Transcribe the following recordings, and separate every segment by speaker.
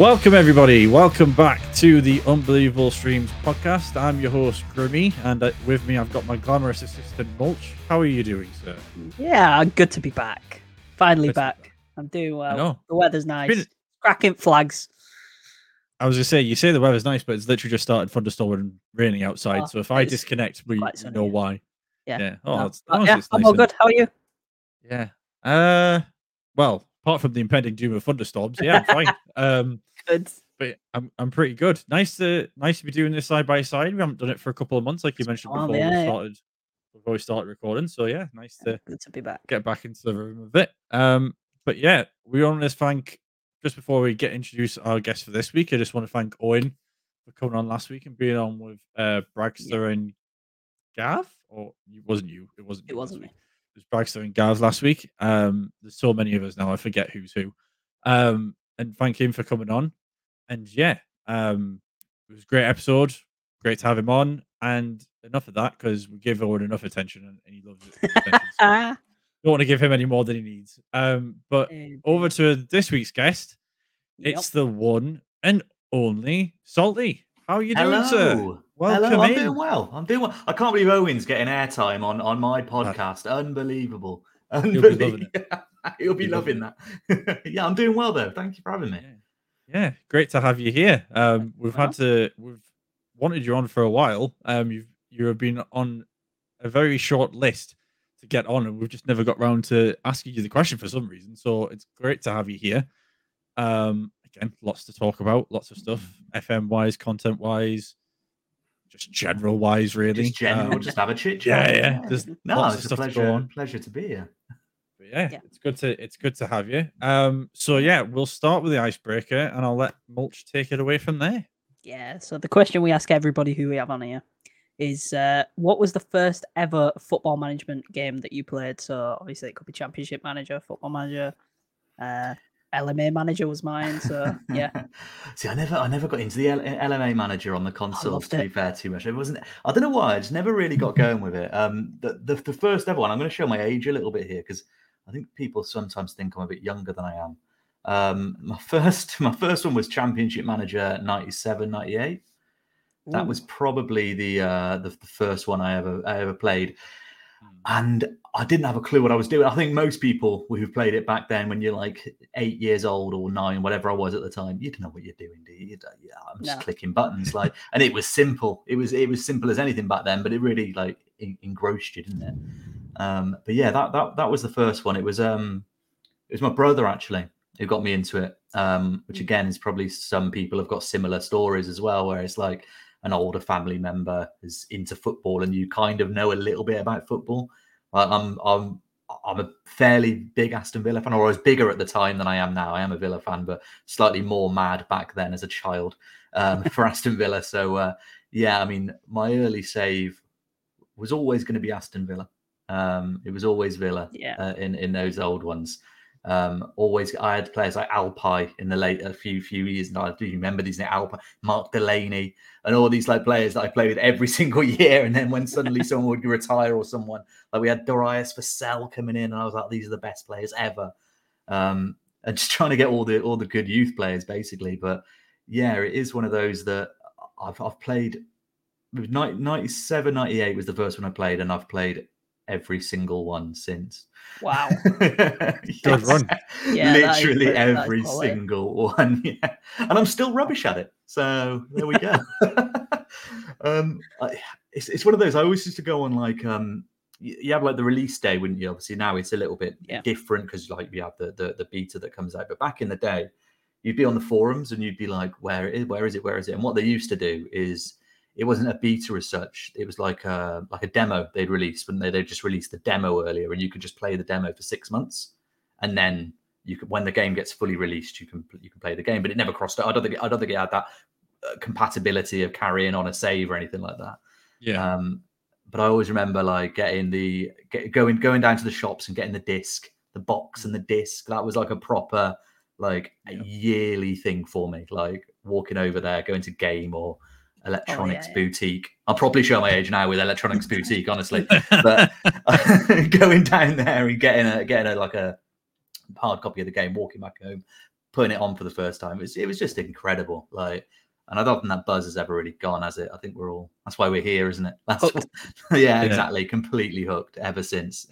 Speaker 1: Welcome, everybody. Welcome back to the Unbelievable Streams podcast. I'm your host, Grimmy, and uh, with me, I've got my glamorous assistant, Mulch. How are you doing, sir?
Speaker 2: Yeah, good to be back. Finally
Speaker 1: Good to
Speaker 2: back. I'm doing well. The weather's nice.
Speaker 1: been-
Speaker 2: Cracking flags.
Speaker 1: I was going to say, you say the weather's nice, but it's literally just started thunderstorming and raining outside.
Speaker 2: Oh,
Speaker 1: so if I disconnect, we, know why.
Speaker 2: Yeah.
Speaker 1: Yeah. Oh,
Speaker 2: No.
Speaker 1: that's, as
Speaker 2: yeah,
Speaker 1: it's
Speaker 2: I'm all good. How are you?
Speaker 1: Yeah. Uh, well, apart from the impending doom of thunderstorms, yeah, fine. Um,
Speaker 2: Good.
Speaker 1: but I'm I'm pretty good. Nice to nice to be doing this side by side. We haven't done it for a couple of months, like you mentioned
Speaker 2: Oh,
Speaker 1: before
Speaker 2: yeah,
Speaker 1: we started before we started recording. So yeah, nice to
Speaker 2: Good to be back.
Speaker 1: get back into the room a bit. Um, but yeah, we want to thank just before we get introduce our guest for this week. I just want to thank Owen for coming on last week and being on with uh Bragster and Gav. Or it wasn't you. It wasn't.
Speaker 2: It wasn't me.
Speaker 1: It was Bragster and Gav last week. Um, there's so many of us now. I forget who's who. Um, and thank him for coming on. And yeah, um, it was a great episode. Great to have him on. And enough of that because we give Owen enough attention and, and he loves it. attention, so
Speaker 2: Ah,
Speaker 1: don't want to give him any more than he needs. Um, but
Speaker 2: indeed.
Speaker 1: over to this week's guest.
Speaker 2: Yep.
Speaker 1: It's the one and only Salty. How are you doing,
Speaker 3: Hello.
Speaker 1: sir? Welcome
Speaker 3: Hello, I'm
Speaker 1: in.
Speaker 3: doing well. I'm doing well. I can't believe Owen's getting airtime on, on my podcast. Unbelievable.
Speaker 1: be loving
Speaker 3: Unbelievable. He'll be
Speaker 1: Be
Speaker 3: loving that. yeah, I'm doing well though. Thank you for having me.
Speaker 1: Yeah. yeah, great to have you here. Um, we've had to we've wanted you on for a while. Um, you've you have been on a very short list to get on, and we've just never got round to asking you the question for some reason. So it's great to have you here. Um, again, lots to talk about, lots of stuff, FM wise, content wise, just general wise, really.
Speaker 3: Just general,
Speaker 1: Um,
Speaker 3: just have a chit
Speaker 1: yeah,
Speaker 3: chat.
Speaker 1: yeah. There's
Speaker 3: No, it's a
Speaker 1: to
Speaker 3: pleasure. Pleasure to be here.
Speaker 1: But yeah,
Speaker 2: Yeah.
Speaker 1: it's good to it's good to have you. Um, so yeah, we'll start with the icebreaker, and I'll let Mulch take it away from there.
Speaker 2: Yeah. So the question we ask everybody who we have on here is, uh, what was the first ever football management game that you played? So obviously it could be Championship Manager, Football Manager, uh, LMA Manager was mine. So yeah.
Speaker 3: See, I never, I never got into the L- LMA manager on the console.
Speaker 2: loved
Speaker 3: To be
Speaker 2: it.
Speaker 3: fair, too much. It wasn't. I don't know why. I just never really got going with it. Um, the, the the first ever one. I'm going to show my age a little bit here because I think people sometimes think I'm a bit younger than I am. Um, my first, my first one was Championship Manager 97, 98. That was probably the uh the, the first one I ever I ever played
Speaker 1: Hmm.
Speaker 3: and I didn't have a clue what I was doing. I think most people who've played it back then, when you're like eight years old or nine, whatever I was at the time, you don't know what you're doing, do you? Yeah, I'm just
Speaker 2: No.
Speaker 3: clicking buttons, like, and it was simple. It was it was simple as anything back then, but it really like engrossed you, didn't it? Um, but yeah, that that that was the first one. It was um, it was my brother actually who got me into it. Um, which
Speaker 2: Mm.
Speaker 3: again is probably some people have got similar stories as well, where it's like an older family member is into football and you kind of know a little bit about football. I'm I'm I'm a fairly big Aston Villa fan, or I was bigger at the time than I am now. I am a Villa fan, but slightly more mad back then as a child um, for Aston Villa. So uh, yeah, I mean, my early save was always going to be Aston Villa. Um, it was always Villa
Speaker 2: Yeah.
Speaker 3: uh, in in those old ones. Um, always, I had players like Alpay in the late a few few years. And I do remember these names, Alpay, Mark Delaney, and all these like players that I played with every single year. And then when suddenly someone would retire or someone like we had Darius Vassell coming in, and I was like, these are the best players ever. Um, and just trying to get all the all the good youth players basically. But yeah, it is one of those that I've I've played. with 90 97, 98 was the first one I played, and I've played every single one since.
Speaker 2: Wow.
Speaker 1: Good run.
Speaker 2: Yeah,
Speaker 3: Literally
Speaker 2: pretty- that is
Speaker 3: every single one. Yeah. And I'm still rubbish at it. So there we go. um, I, it's, it's one of those. I always used to go on like um, you, you have like the release day, wouldn't you? Obviously now it's a little bit
Speaker 2: Yeah.
Speaker 3: different because like you have the, the the beta that comes out. But back in the day, you'd be on the forums and you'd be like, "Where it is? Where is it? Where is it?" And what they used to do is it wasn't a beta as such. It was like a like a demo they'd release when they they just released the demo earlier, and you could just play the demo for six months, and then you could when the game gets fully released, you can you can play the game. But it never crossed. I don't think I don't think it had that uh, compatibility of carrying on a save or anything like that.
Speaker 1: Yeah.
Speaker 3: Um, but I always remember like getting the get, going going down to the shops and getting the disc, the box and the disc. That was like a proper like a
Speaker 1: Yeah.
Speaker 3: yearly thing for me. Like walking over there, going to game or Oh, electronics
Speaker 2: yeah.
Speaker 3: boutique. I'll probably show my age now with electronics boutique, honestly. But going down there and getting a getting a like a hard copy of the game, walking back home, putting it on for the first time, it was, it was just incredible. Like, and I don't think that buzz has ever really gone, has it? I think we're all that's why we're here, isn't it? That's
Speaker 2: Hooked.
Speaker 3: yeah,
Speaker 1: Yeah.
Speaker 3: exactly. Completely hooked ever since.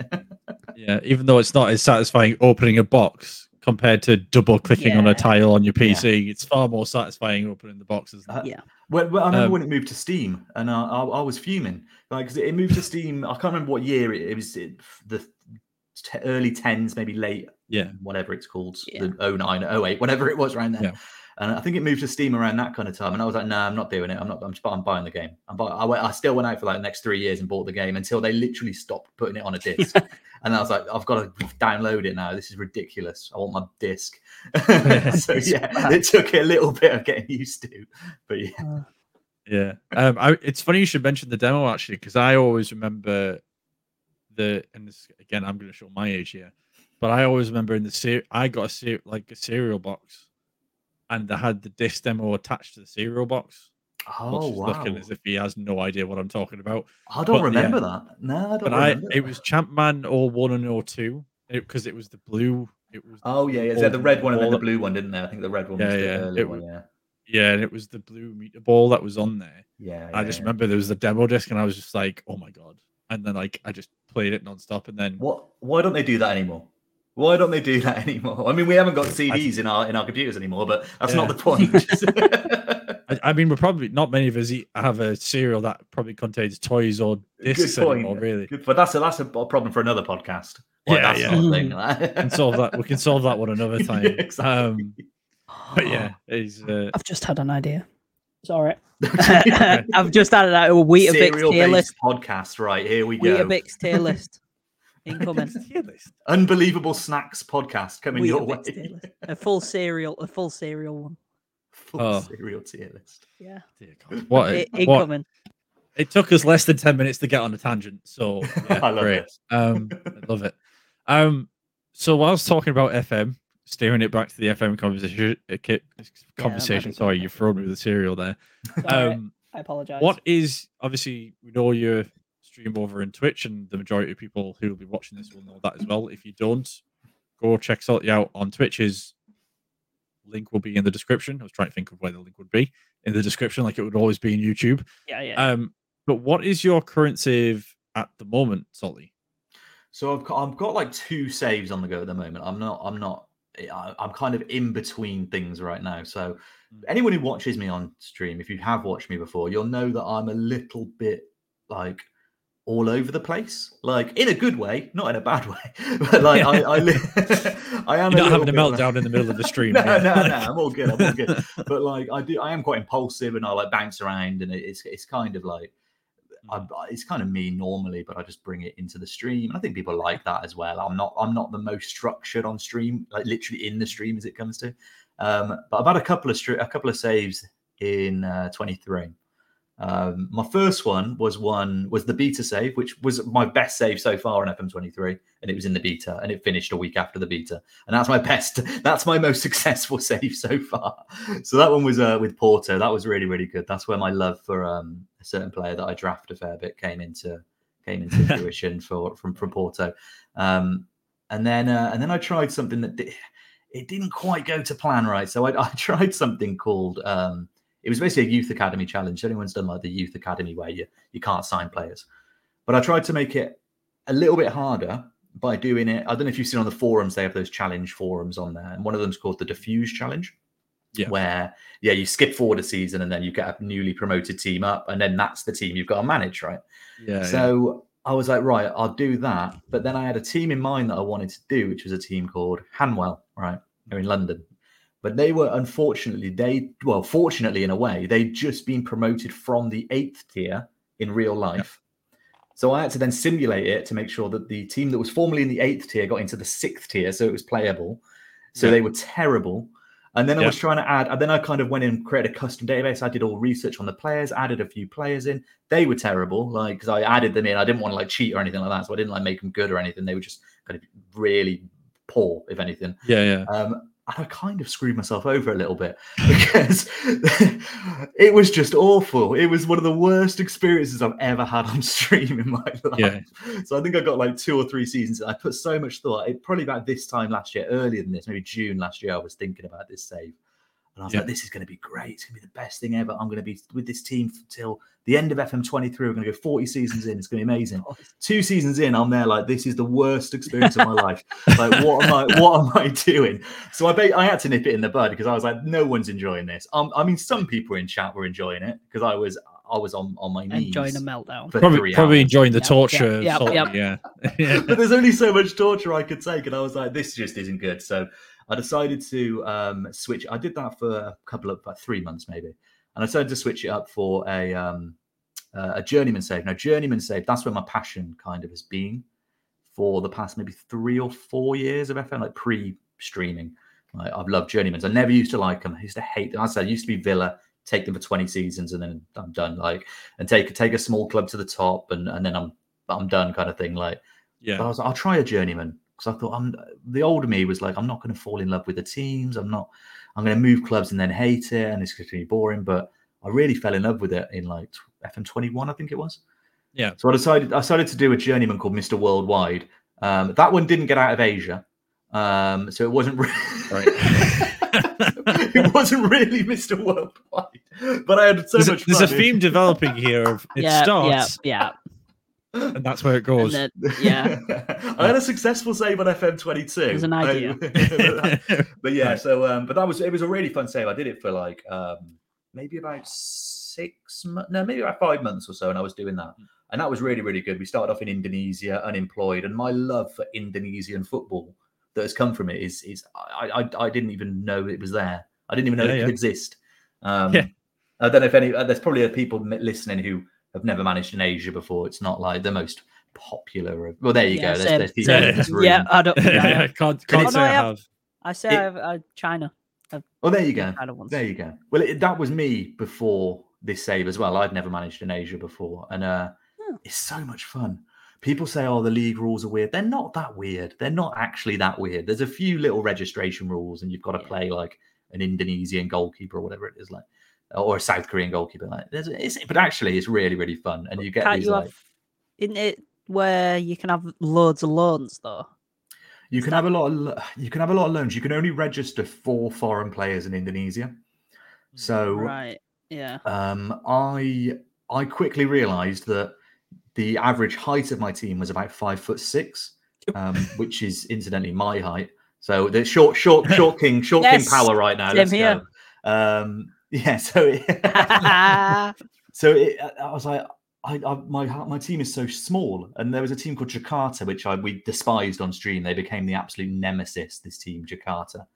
Speaker 1: Yeah, even though it's not as satisfying opening a box compared to double clicking on a tile on your PC, it's far more satisfying opening the boxes.
Speaker 3: Uh,
Speaker 2: Yeah.
Speaker 3: Well, well, I remember
Speaker 1: Um,
Speaker 3: when it moved to Steam, and I, I, I was fuming. Like 'cause it moved to Steam. I can't remember what year it, it was. It, the t- early tens, maybe late,
Speaker 1: Yeah.
Speaker 3: whatever it's called,
Speaker 2: Yeah.
Speaker 3: the 09, 08, whatever it was around then.
Speaker 1: Yeah.
Speaker 3: And I think it moved to Steam around that kind of time. And I was like, nah, I'm not doing it. I'm not. I'm, just, I'm buying the game. I'm buy, I, went, I still went out for like the next three years and bought the game until they literally stopped putting it on a disc. and I was like, I've got to download it now. This is ridiculous. I want my disc. so yeah, it took a little bit of getting used to, but yeah.
Speaker 2: Uh,
Speaker 1: Yeah. Um, I, it's funny you should mention the demo actually, because I always remember the and this again I'm going to show my age here, but I always remember in the ser- I got a ser- like a cereal box, and they had the disc demo attached to the cereal box.
Speaker 3: Oh wow!
Speaker 1: looking as if he has no idea what I'm talking about.
Speaker 3: I don't
Speaker 1: but,
Speaker 3: remember that. No, I don't
Speaker 1: But I
Speaker 3: remember.
Speaker 1: it
Speaker 3: that.
Speaker 1: was Champman or one and or two because it, was the blue. It was
Speaker 3: Oh yeah, yeah. They had the red one and then the blue one, didn't they? I think the red one
Speaker 1: Yeah,
Speaker 3: was the
Speaker 1: yeah, it
Speaker 3: one. Yeah,
Speaker 1: Yeah, and it was the blue meter ball that was on there.
Speaker 3: yeah.
Speaker 1: I
Speaker 3: yeah,
Speaker 1: just
Speaker 3: yeah.
Speaker 1: remember there was the demo disc, and I was just like, "Oh my god!" And then like I just played it nonstop, and then
Speaker 3: What? Why don't they do that anymore? Why don't they do that anymore? I mean, we haven't got CDs in our in our computers anymore, but that's not the point.
Speaker 1: I, I mean, we're probably not many of us eat, have a cereal that probably contains toys or discs
Speaker 3: Good point.
Speaker 1: anymore. Really,
Speaker 3: Good, but that's a that's a problem for another podcast. Why
Speaker 1: Yeah,
Speaker 3: that's
Speaker 1: yeah.
Speaker 3: not a thing.
Speaker 1: can solve that. We can solve that one another time.
Speaker 3: Yeah, exactly.
Speaker 1: Um, but yeah, it's, uh,
Speaker 2: I've just had an idea. Sorry. I've just added out a Weetabix
Speaker 3: Cereal
Speaker 2: tier list.
Speaker 3: based podcast. Right here we go.
Speaker 2: Weetabix tier list. Incoming.
Speaker 3: Unbelievable snacks podcast coming your way.
Speaker 2: Weetabix tier list. A full cereal, a full cereal one.
Speaker 3: Full
Speaker 1: Oh.
Speaker 3: cereal tier list.
Speaker 2: Yeah.
Speaker 1: Dear God. What,
Speaker 2: I-
Speaker 1: a- what?
Speaker 2: incoming.
Speaker 1: It took us less than ten minutes to get on a tangent, so yeah,
Speaker 3: I love
Speaker 1: great.
Speaker 3: this.
Speaker 1: Um, I love it. Um, so while I was talking about FM, steering it back to the FM conversation, uh, conversation.
Speaker 2: be
Speaker 1: sorry, you've thrown me with the cereal there.
Speaker 2: Sorry,
Speaker 1: Um,
Speaker 2: I apologize.
Speaker 1: what is obviously we know your stream over in Twitch, and the majority of people who will be watching this will know that as well. If you don't, go check Salty out on Twitch's link will be in the description. I was trying to think of where the link would be in the description, like it would always be in YouTube.
Speaker 2: Yeah, yeah.
Speaker 1: Um, but what is your current save at the moment, Salty?
Speaker 3: So I've got, I've got like two saves on the go at the moment. I'm not I'm not I- I'm kind of in between things right now. So
Speaker 1: Mm.
Speaker 3: anyone who watches me on stream, if you have watched me before, you'll know that I'm a little bit like all over the place, like in a good way, not in a bad way. But like I, I, li- I am
Speaker 1: You're not having a meltdown in the middle of the stream.
Speaker 3: no,
Speaker 1: yeah.
Speaker 3: no, no. I'm all good. I'm all good. but like I do, I am quite impulsive, and I like bounce around, and it's it's kind of like
Speaker 1: Mm.
Speaker 3: I- it's kind of me normally, but I just bring it into the stream. And I think people like that as well. I'm not I'm not the most structured on stream, like literally in the stream as it comes to. Um, but I've had a couple of stri- a couple of saves in uh, 23. Um, my first one was one was the beta save, which was my best save so far in FM23, and it was in the beta, and it finished a week after the beta, and that's my best. That's my most successful save so far. So that one was uh, with Porto. That was really really good. That's where my love for um, a certain player that I draft a fair bit came into came into fruition for from from Porto. Um, and then uh, and then I tried something that di- it didn't quite go to plan right. So I, I tried something called um, it was basically a youth academy challenge. Anyone's done like the youth academy where you you can't sign players, but I tried to make it a little bit harder by doing it. I don't know if you've seen on the forums they have those challenge forums on there, and one of them's called the Diffuse Challenge.
Speaker 1: Yeah.
Speaker 3: Where yeah, you skip forward a season and then you get a newly promoted team up, and then that's the team you've got to manage, right?
Speaker 1: Yeah, yeah.
Speaker 3: So I was like, right, I'll do that. But then I had a team in mind that I wanted to do, which was a team called Hanwell, right? They're in London. But they were unfortunately, they well, fortunately in a way, they'd just been promoted from the eighth tier in real life. So I had to then simulate it to make sure that the team that was formerly in the eighth tier got into the sixth tier, so it was playable. So
Speaker 1: Yeah.
Speaker 3: they were terrible. And then I was trying to add, and then I kind of went in and created a custom database. I did all research on the players, added a few players in. They were terrible, like because I added them in. I didn't want to like cheat or anything like that, so I didn't like make them good or anything. They were just kind of really poor, if anything.
Speaker 1: yeah, yeah.
Speaker 3: Um, and I kind of screwed myself over a little bit because it was just awful. It was one of the worst experiences I've ever had on stream in my life.
Speaker 1: Yeah.
Speaker 3: So I think I got like two or three seasons. I put so much thought. It probably about this time last year, earlier than this, maybe June last year. I was thinking about this save, and I was
Speaker 1: Yeah.
Speaker 3: like, "This is going to be great. It's going to be the best thing ever. I'm going to be with this team till the end of FM23. We're going to go 40 seasons in. It's going to be amazing." Two seasons in, I'm there like, "This is the worst experience of my life. Like, what am I? What am I doing?" So I ba- I had to nip it in the bud because I was like, "No one's enjoying this." Um, I mean, some people in chat were enjoying it because I was I was on on my knees.
Speaker 2: Enjoying a meltdown.
Speaker 1: Probably probably enjoying the
Speaker 2: Yep,
Speaker 1: torture.
Speaker 2: yep, yep,
Speaker 1: Yeah. yeah.
Speaker 3: but there's only so much torture I could take, and I was like, this just isn't good. So I decided to um, switch. I did that for a couple of about three months maybe, and I decided to switch it up for a um, a journeyman save. Now journeyman save, that's where my passion kind of has been for the past maybe three or four years of FM, like pre-streaming. Like, I've loved journeymans. I never used to like them. I used to hate them. I said I used to be Villa, take them for 20 seasons, and then I'm done. Like, and take take a small club to the top, and and then I'm I'm done, kind of thing. Like. But I was like, I'll try a journeyman because I thought I'm the older me was like, I'm not going to fall in love with the teams. I'm not. I'm going to move clubs and then hate it, and it's going to be boring. But I really fell in love with it in like FM 21, I think it was.
Speaker 1: Yeah.
Speaker 3: So I decided I decided to do a journeyman called Mr. Worldwide. Um, that one didn't get out of Asia, um, so it wasn't. Re-
Speaker 1: Right.
Speaker 3: it wasn't really Mr. Worldwide, but I had so
Speaker 1: There's, a,
Speaker 3: much
Speaker 1: there's
Speaker 3: fun.
Speaker 1: a theme developing here of it
Speaker 2: yeah,
Speaker 1: starts
Speaker 2: yeah,
Speaker 1: and that's where it goes.
Speaker 2: Then, yeah.
Speaker 3: I had a successful save on FM 22.
Speaker 2: It was an idea.
Speaker 3: but yeah,
Speaker 1: Right.
Speaker 3: so um, but that was it was a really fun save. I did it for like um maybe about six months, no, maybe about five months or so, and I was doing that, and that was really really good. We started off in Indonesia, unemployed, and my love for Indonesian football that has come from it is is I I, I didn't even know it was there. I didn't even know
Speaker 1: Yeah,
Speaker 3: it
Speaker 1: yeah.
Speaker 3: could exist. Um,
Speaker 1: Yeah.
Speaker 3: I don't know if any. uh, There's probably people listening who have never managed in Asia before. It's not like the most popular. Of, well, there you
Speaker 2: Yeah,
Speaker 3: go. There's,
Speaker 2: same,
Speaker 3: there's people
Speaker 1: same.
Speaker 3: in this room.
Speaker 2: yeah, I don't. Yeah,
Speaker 1: I
Speaker 2: yeah.
Speaker 1: can't, can't
Speaker 3: Oh,
Speaker 1: say
Speaker 2: I
Speaker 1: I
Speaker 2: have-
Speaker 1: have.
Speaker 2: I say
Speaker 3: It-
Speaker 2: I've, uh, China.
Speaker 3: Oh, there you go.
Speaker 2: China once.
Speaker 3: There you go. Well, it, that was me before this save as well. I'd never managed in Asia before, and uh,
Speaker 2: Hmm.
Speaker 3: it's so much fun. People say, "Oh, the league rules are weird." They're not that weird. They're not actually that weird. There's a few little registration rules, and you've got to
Speaker 2: Yeah.
Speaker 3: play like an Indonesian goalkeeper or whatever it is, like, or a South Korean goalkeeper. Like, there's, it's, but actually, it's really, really fun, and you get
Speaker 2: Can't
Speaker 3: these
Speaker 2: you
Speaker 3: like.
Speaker 2: have? Isn't it where you can have loads of loans though?
Speaker 3: You
Speaker 2: Is
Speaker 3: can
Speaker 2: that-
Speaker 3: have a lot of you can have a lot of loans. You can only register four foreign players in Indonesia. So
Speaker 2: Right. Yeah.
Speaker 3: um, I I quickly realised that the average height of my team was about five foot six, um, which is incidentally my height. So the short short short king short king power right now. Let's go. Um, yeah. So it, so it, I was like. I, I, my my team is so small, and there was a team called Jakarta, which I we despised on stream. They became the absolute nemesis. This team, Jakarta,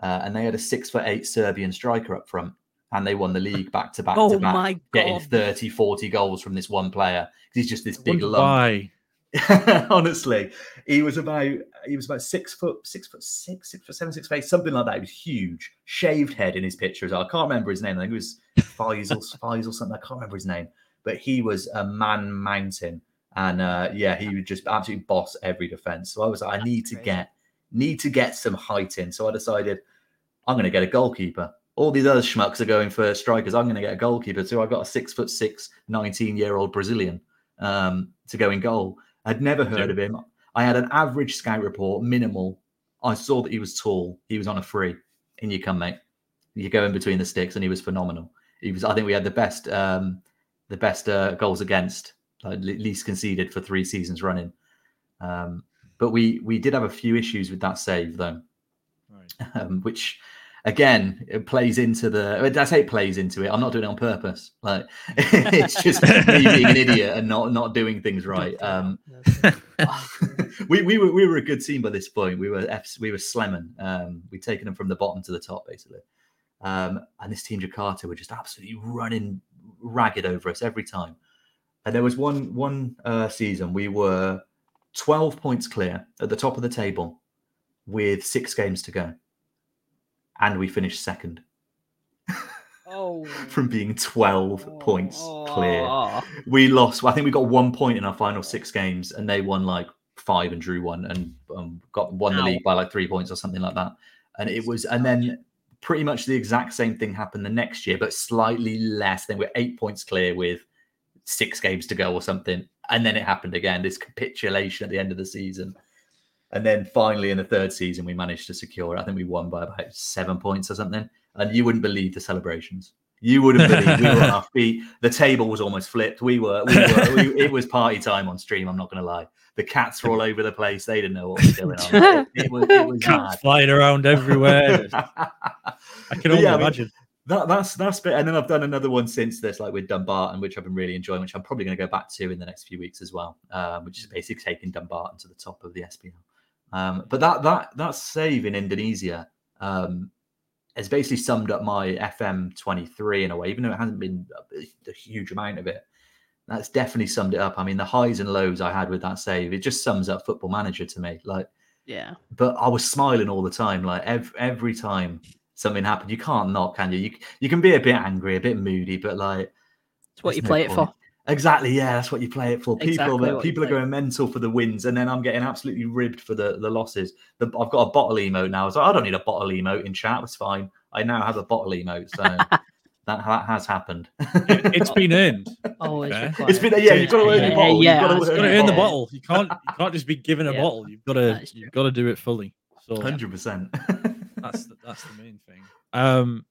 Speaker 3: uh, and they had a six foot eight Serbian striker up front, and they won the league back to back to
Speaker 2: oh
Speaker 3: back,
Speaker 2: my
Speaker 3: getting
Speaker 2: god.
Speaker 3: 30, 40 goals from this one player. He's just this big lump.
Speaker 1: why.
Speaker 3: Honestly, he was about he was about six foot six foot six, six foot seven, six foot eight, something like that. He was huge, shaved head in his picture as well. I can't remember his name. I think it was Faisal, Faisal something. I can't remember his name, but he was a man mountain, and uh, yeah, he would just absolutely boss every defense. So I was like, I need to get need to get some height in. So I decided I'm going to get a goalkeeper. All these other schmucks are going for strikers. I'm going to get a goalkeeper. So I've got a six foot six, 19 year old Brazilian um, to go in goal. I'd never heard of him. I had an average scout report, minimal. I saw that he was tall. He was on a free. In you come, mate. You go in between the sticks, and he was phenomenal. He was. I think we had the best, um, the best uh, goals against, like, least conceded for three seasons running. Um, but we we did have a few issues with that save though,
Speaker 1: Right.
Speaker 3: um, which again it plays into the. I say it plays into it. I'm not doing it on purpose. Like it's just me being an idiot and not not doing things right. Um, we, we were we were a good team by this point. We were F, we were Sleman. Um, we'd taken them from the bottom to the top basically. Um, and this team Jakarta were just absolutely running ragged over us every time. And there was one one uh, season we were 12 points clear at the top of the table with six games to go, and we finished second
Speaker 2: oh.
Speaker 3: from being 12 points clear.
Speaker 2: Oh.
Speaker 3: we lost. I think we got one point in our final six games, and they won like five and drew one, and um, got won the league by like three points or something like that. and it was, and then pretty much the exact same thing happened the next year, but slightly less. Then we're eight points clear with six games to go or something, and then it happened again. This capitulation at the end of the season. And then finally, in the third season, we managed to secure. I think we won by about seven points or something. And you wouldn't believe the celebrations. You wouldn't believe we were on our feet. The table was almost flipped. We were, we were we, it was party time on stream. I'm not going to lie. The cats were all over the place. They didn't know what was going on. It, it was, it was
Speaker 1: Cats
Speaker 3: mad.
Speaker 1: flying around everywhere. I can
Speaker 3: But
Speaker 1: only
Speaker 3: yeah, I mean,
Speaker 1: imagine.
Speaker 3: That, that's that's bit, and then I've done another one since this, like with Dumbarton, which I've been really enjoying, which I'm probably going to go back to in the next few weeks as well, um, which is basically taking Dumbarton to the top of the SPL. Um, but that that that save in Indonesia um, has basically summed up my FM 23 in a way, even though it hasn't been a, a huge amount of it. That's definitely summed it up. I mean, the highs and lows I had with that save, it just sums up Football Manager to me. Like,
Speaker 2: Yeah.
Speaker 3: but I was smiling all the time. Like every every time something happened, you can't not, can you? You you can be a bit angry, a bit moody, but like
Speaker 2: It's what you
Speaker 3: no
Speaker 2: play it for.
Speaker 3: Exactly, yeah, that's what you play it for. People,
Speaker 2: Exactly
Speaker 3: that people are going mental for the wins, and then I'm getting absolutely ribbed for the the losses. The, I've got a bottle emote now, so I don't need a bottle emote in chat. It's fine. I now have a bottle emote, so that that has happened.
Speaker 1: It, has been earned.
Speaker 2: Always
Speaker 1: Okay.
Speaker 3: it's been yeah. You've got to earn
Speaker 2: Yeah,
Speaker 3: your bottle.
Speaker 2: yeah,
Speaker 3: you've got to earn,
Speaker 1: earn the bottle. You can't. You can't just be given a
Speaker 2: Yeah.
Speaker 1: bottle. You've got to.
Speaker 2: That is true.
Speaker 1: You've got to do it fully. So
Speaker 3: Hundred percent.
Speaker 1: that's the, that's the main thing. Um,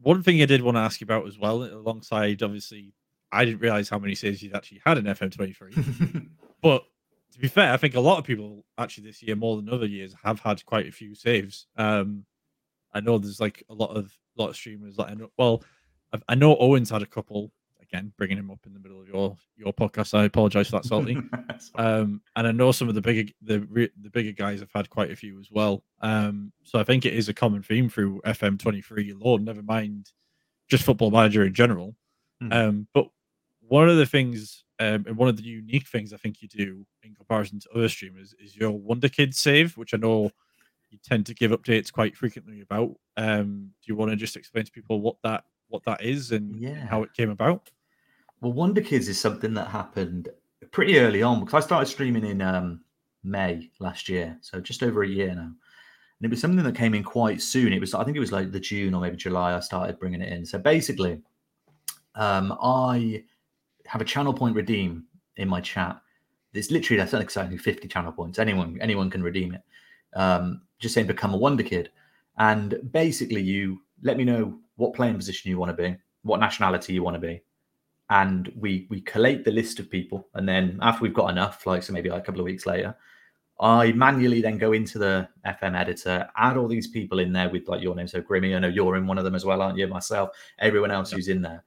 Speaker 1: one thing I did want to ask you about as well, alongside obviously, I didn't realize how many saves you'd actually had in FM23. but to be fair, I think a lot of people actually this year more than other years have had quite a few saves. Um, I know there's like a lot of lot of streamers that end up Well, I've, I know Owen's had a couple. Again, bringing him up in the middle of your your podcast. I apologize for that, Salty. Um, and I know some of the bigger the the bigger guys have had quite a few as well. Um, so I think it is a common theme through FM twenty three alone. Never mind just Football Manager in general.
Speaker 3: Mhm.
Speaker 1: Um, but one of the things um, and one of the unique things I think you do in comparison to other streamers is your Wonder Kids save, which I know you tend to give updates quite frequently about. Um, do you want to just explain to people what that what that is and,
Speaker 3: Yeah.
Speaker 1: how it came about?
Speaker 3: Well, Wonder Kids is something that happened pretty early on because I started streaming in um, May last year, so just over a year now. And it was something that came in quite soon. It was, I think it was like the June or maybe July. I started bringing it in. So basically, um, I have a channel point redeem in my chat. It's literally that's like exactly fifty channel points. Anyone, anyone can redeem it. Um, just saying, become a Wonder Kid, and basically, you let me know what playing position you want to be, what nationality you want to be, and we we collate the list of people and then after we've got enough like so maybe like a couple of weeks later i manually then go into the fm editor add all these people in there with like your name. So grimmy i know you're in one of them as well aren't you? Myself everyone else
Speaker 1: Yeah.
Speaker 3: who's in there.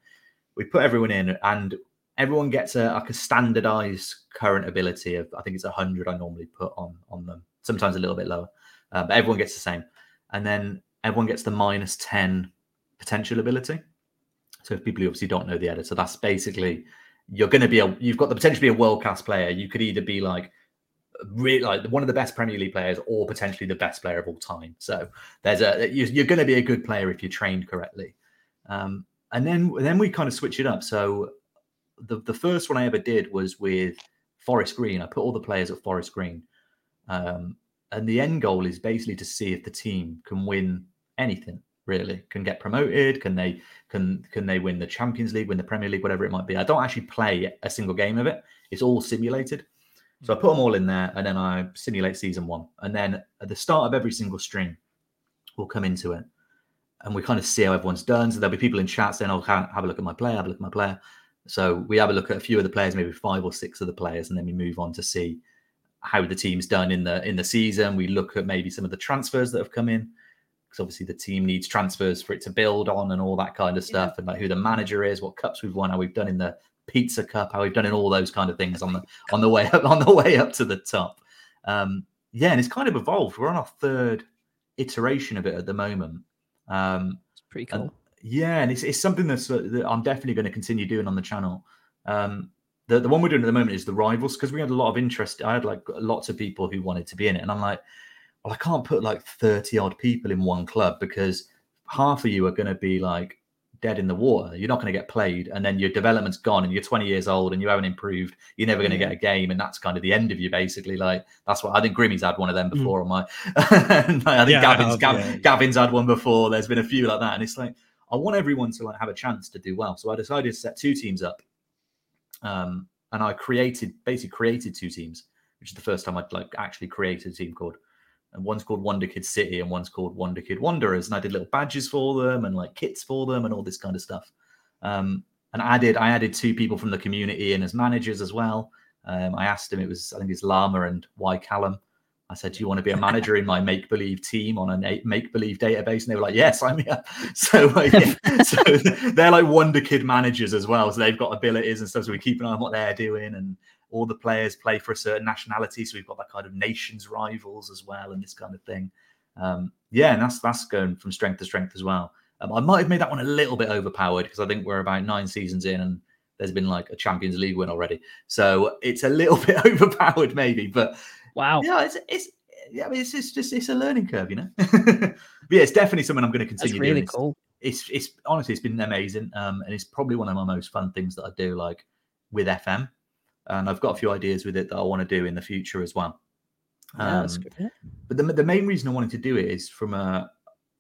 Speaker 3: We put everyone in and everyone gets a like a standardized current ability of i think it's 100 i normally put on on them sometimes a little bit lower uh, but everyone gets the same. And then everyone gets the minus 10 potential ability so if people who obviously don't know the editor, that's basically you're going to be a you've got the potential to be a world class player. You could either be like really like one of the best Premier League players or potentially the best player of all time. So there's a you- you're going to be a good player if you're trained correctly. Um, and then then we kind of switch it up. So the the first one I ever did was with Forest Green. I put all the players at Forest Green. Um, and the end goal is basically to see if the team can win anything really can get promoted can they can can they win the champions league win the premier league whatever it might be. I don't actually play a single game of it. It's all simulated. So i put them all in there and then i simulate season one. And then at the start of every single stream we'll come into it and we kind of see how everyone's done. So there'll be people in chat saying oh have a look at my player have a look at my player. So we have a look at a few of the players maybe five or six of the players and then we move on to see how the team's done in the in the season. We look at maybe some of the transfers that have come in because obviously the team needs transfers for it to build on and all that kind of stuff, and like who the manager is, what cups we've won, how we've done in the Pizza Cup, how we've done in all those kind of things on the on the way up on the way up to the top. Um, yeah, and it's kind of evolved. We're on our third iteration of it at the moment. Um,
Speaker 2: It's pretty
Speaker 3: and-
Speaker 2: cool.
Speaker 3: yeah, and it's, it's something that's uh, that I'm definitely going to continue doing on the channel. Um, the the one we're doing at the moment is the rivals because we had a lot of interest. I had like lots of people who wanted to be in it, and I'm like, well, I can't put like 30 odd people in one club because half of you are going to be like dead in the water. You're not going to get played, and then your development's gone, and you're 20 years old, and you haven't improved. You're never going to get a game, and that's kind of the end of you, basically. Like that's what I think. Grimmy's had one of them
Speaker 2: Mm.
Speaker 3: before on my. I think
Speaker 1: Yeah,
Speaker 3: Gavin's Gav-
Speaker 1: yeah.
Speaker 3: Gavin's had one before. There's been a few like that, and it's like I want everyone to like have a chance to do well. So I decided to set two teams up, um, and I created basically created two teams, which is the first time I'd like actually created a team called. And one's called Wonder Kid City, and one's called Wonder Kid Wanderers. And I did little badges for them, and like kits for them, and all this kind of stuff. Um, and added, I added two people from the community in as managers as well. Um, I asked him, it was I think it's Llama and Y Callum. I said, "Do you want to be a manager in my make believe team on a make believe database?" And they were like, "Yes, I'm here." So, uh, yeah. so they're like Wonder Kid managers as well. So they've got abilities and stuff. So we keep an eye on what they're doing, and all the players play for a certain nationality. So we've got that kind of nations rivals as well, and this kind of thing. Um, yeah, and that's that's going from strength to strength as well. Um, I might have made that one a little bit overpowered because I think we're about nine seasons in, and there's been like a Champions League win already. So it's a little bit overpowered, maybe, but
Speaker 2: Wow.
Speaker 3: yeah, it's it's yeah, I mean, it's, it's just it's a learning curve, you know. but yeah, it's definitely something I'm going to
Speaker 2: That's
Speaker 3: continue
Speaker 2: really
Speaker 3: doing. It's-
Speaker 2: cool.
Speaker 3: It's it's honestly it's been amazing, um, and it's probably one of my most fun things that I do, like with FM. And I've got a few ideas with it that I want to do in the future as well.
Speaker 2: Yeah, that's
Speaker 3: Um,
Speaker 2: yeah.
Speaker 3: but the, the main reason I wanted to do it is from a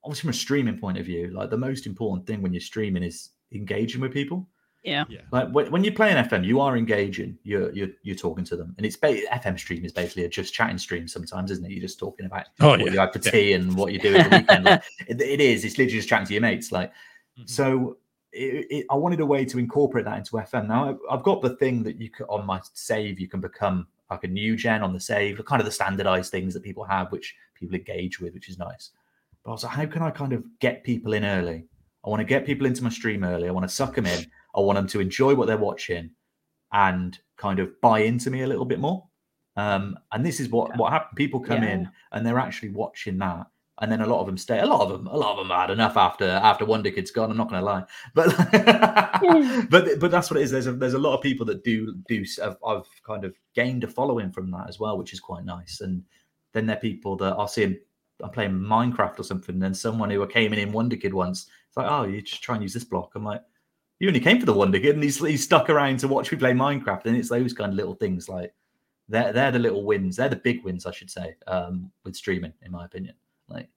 Speaker 3: obviously from a streaming point of view. Like the most important thing when you're streaming is engaging with people.
Speaker 2: Yeah.
Speaker 1: Yeah.
Speaker 3: Like when, when you play an FM, you are engaging. You're you're you're talking to them, and it's ba- FM stream is basically a just chatting stream sometimes, isn't it? You're just talking about
Speaker 1: Oh
Speaker 3: what
Speaker 1: yeah.
Speaker 3: you had for
Speaker 1: yeah.
Speaker 3: tea and what you do at the weekend. Like, it, it is. It's literally just chatting to your mates. Like
Speaker 1: Mhm.
Speaker 3: so. It, it, I wanted a way to incorporate that into FM. Now I've, I've got the thing that you can on my save. You can become like a new gen on the save, kind of the standardized things that people have, which people engage with, which is nice. But I was like, how can I kind of get people in early? I want to get people into my stream early. I want to suck them in. I want them to enjoy what they're watching and kind of buy into me a little bit more. Um, and this is what
Speaker 2: Yeah.
Speaker 3: what happened. People come
Speaker 2: Yeah.
Speaker 3: in and they're actually watching that, and then a lot of them stay. A lot of them, a lot of them had enough after after Wonder Kid's gone. I'm not going to lie, but but but that's what it is. There's a there's a lot of people that do do. I've, I've kind of gained a following from that as well, which is quite nice. And then there are people that I'll see them. I'm playing Minecraft or something, and then someone who came in in Wonder Kid once. It's like, oh, you just try and use this block. I'm like, you only came for the Wonder Kid, and he's, he's stuck around to watch me play Minecraft. And it's those kind of little things like they're they're the little wins. They're the big wins, I should say, um, with streaming, in my opinion. Like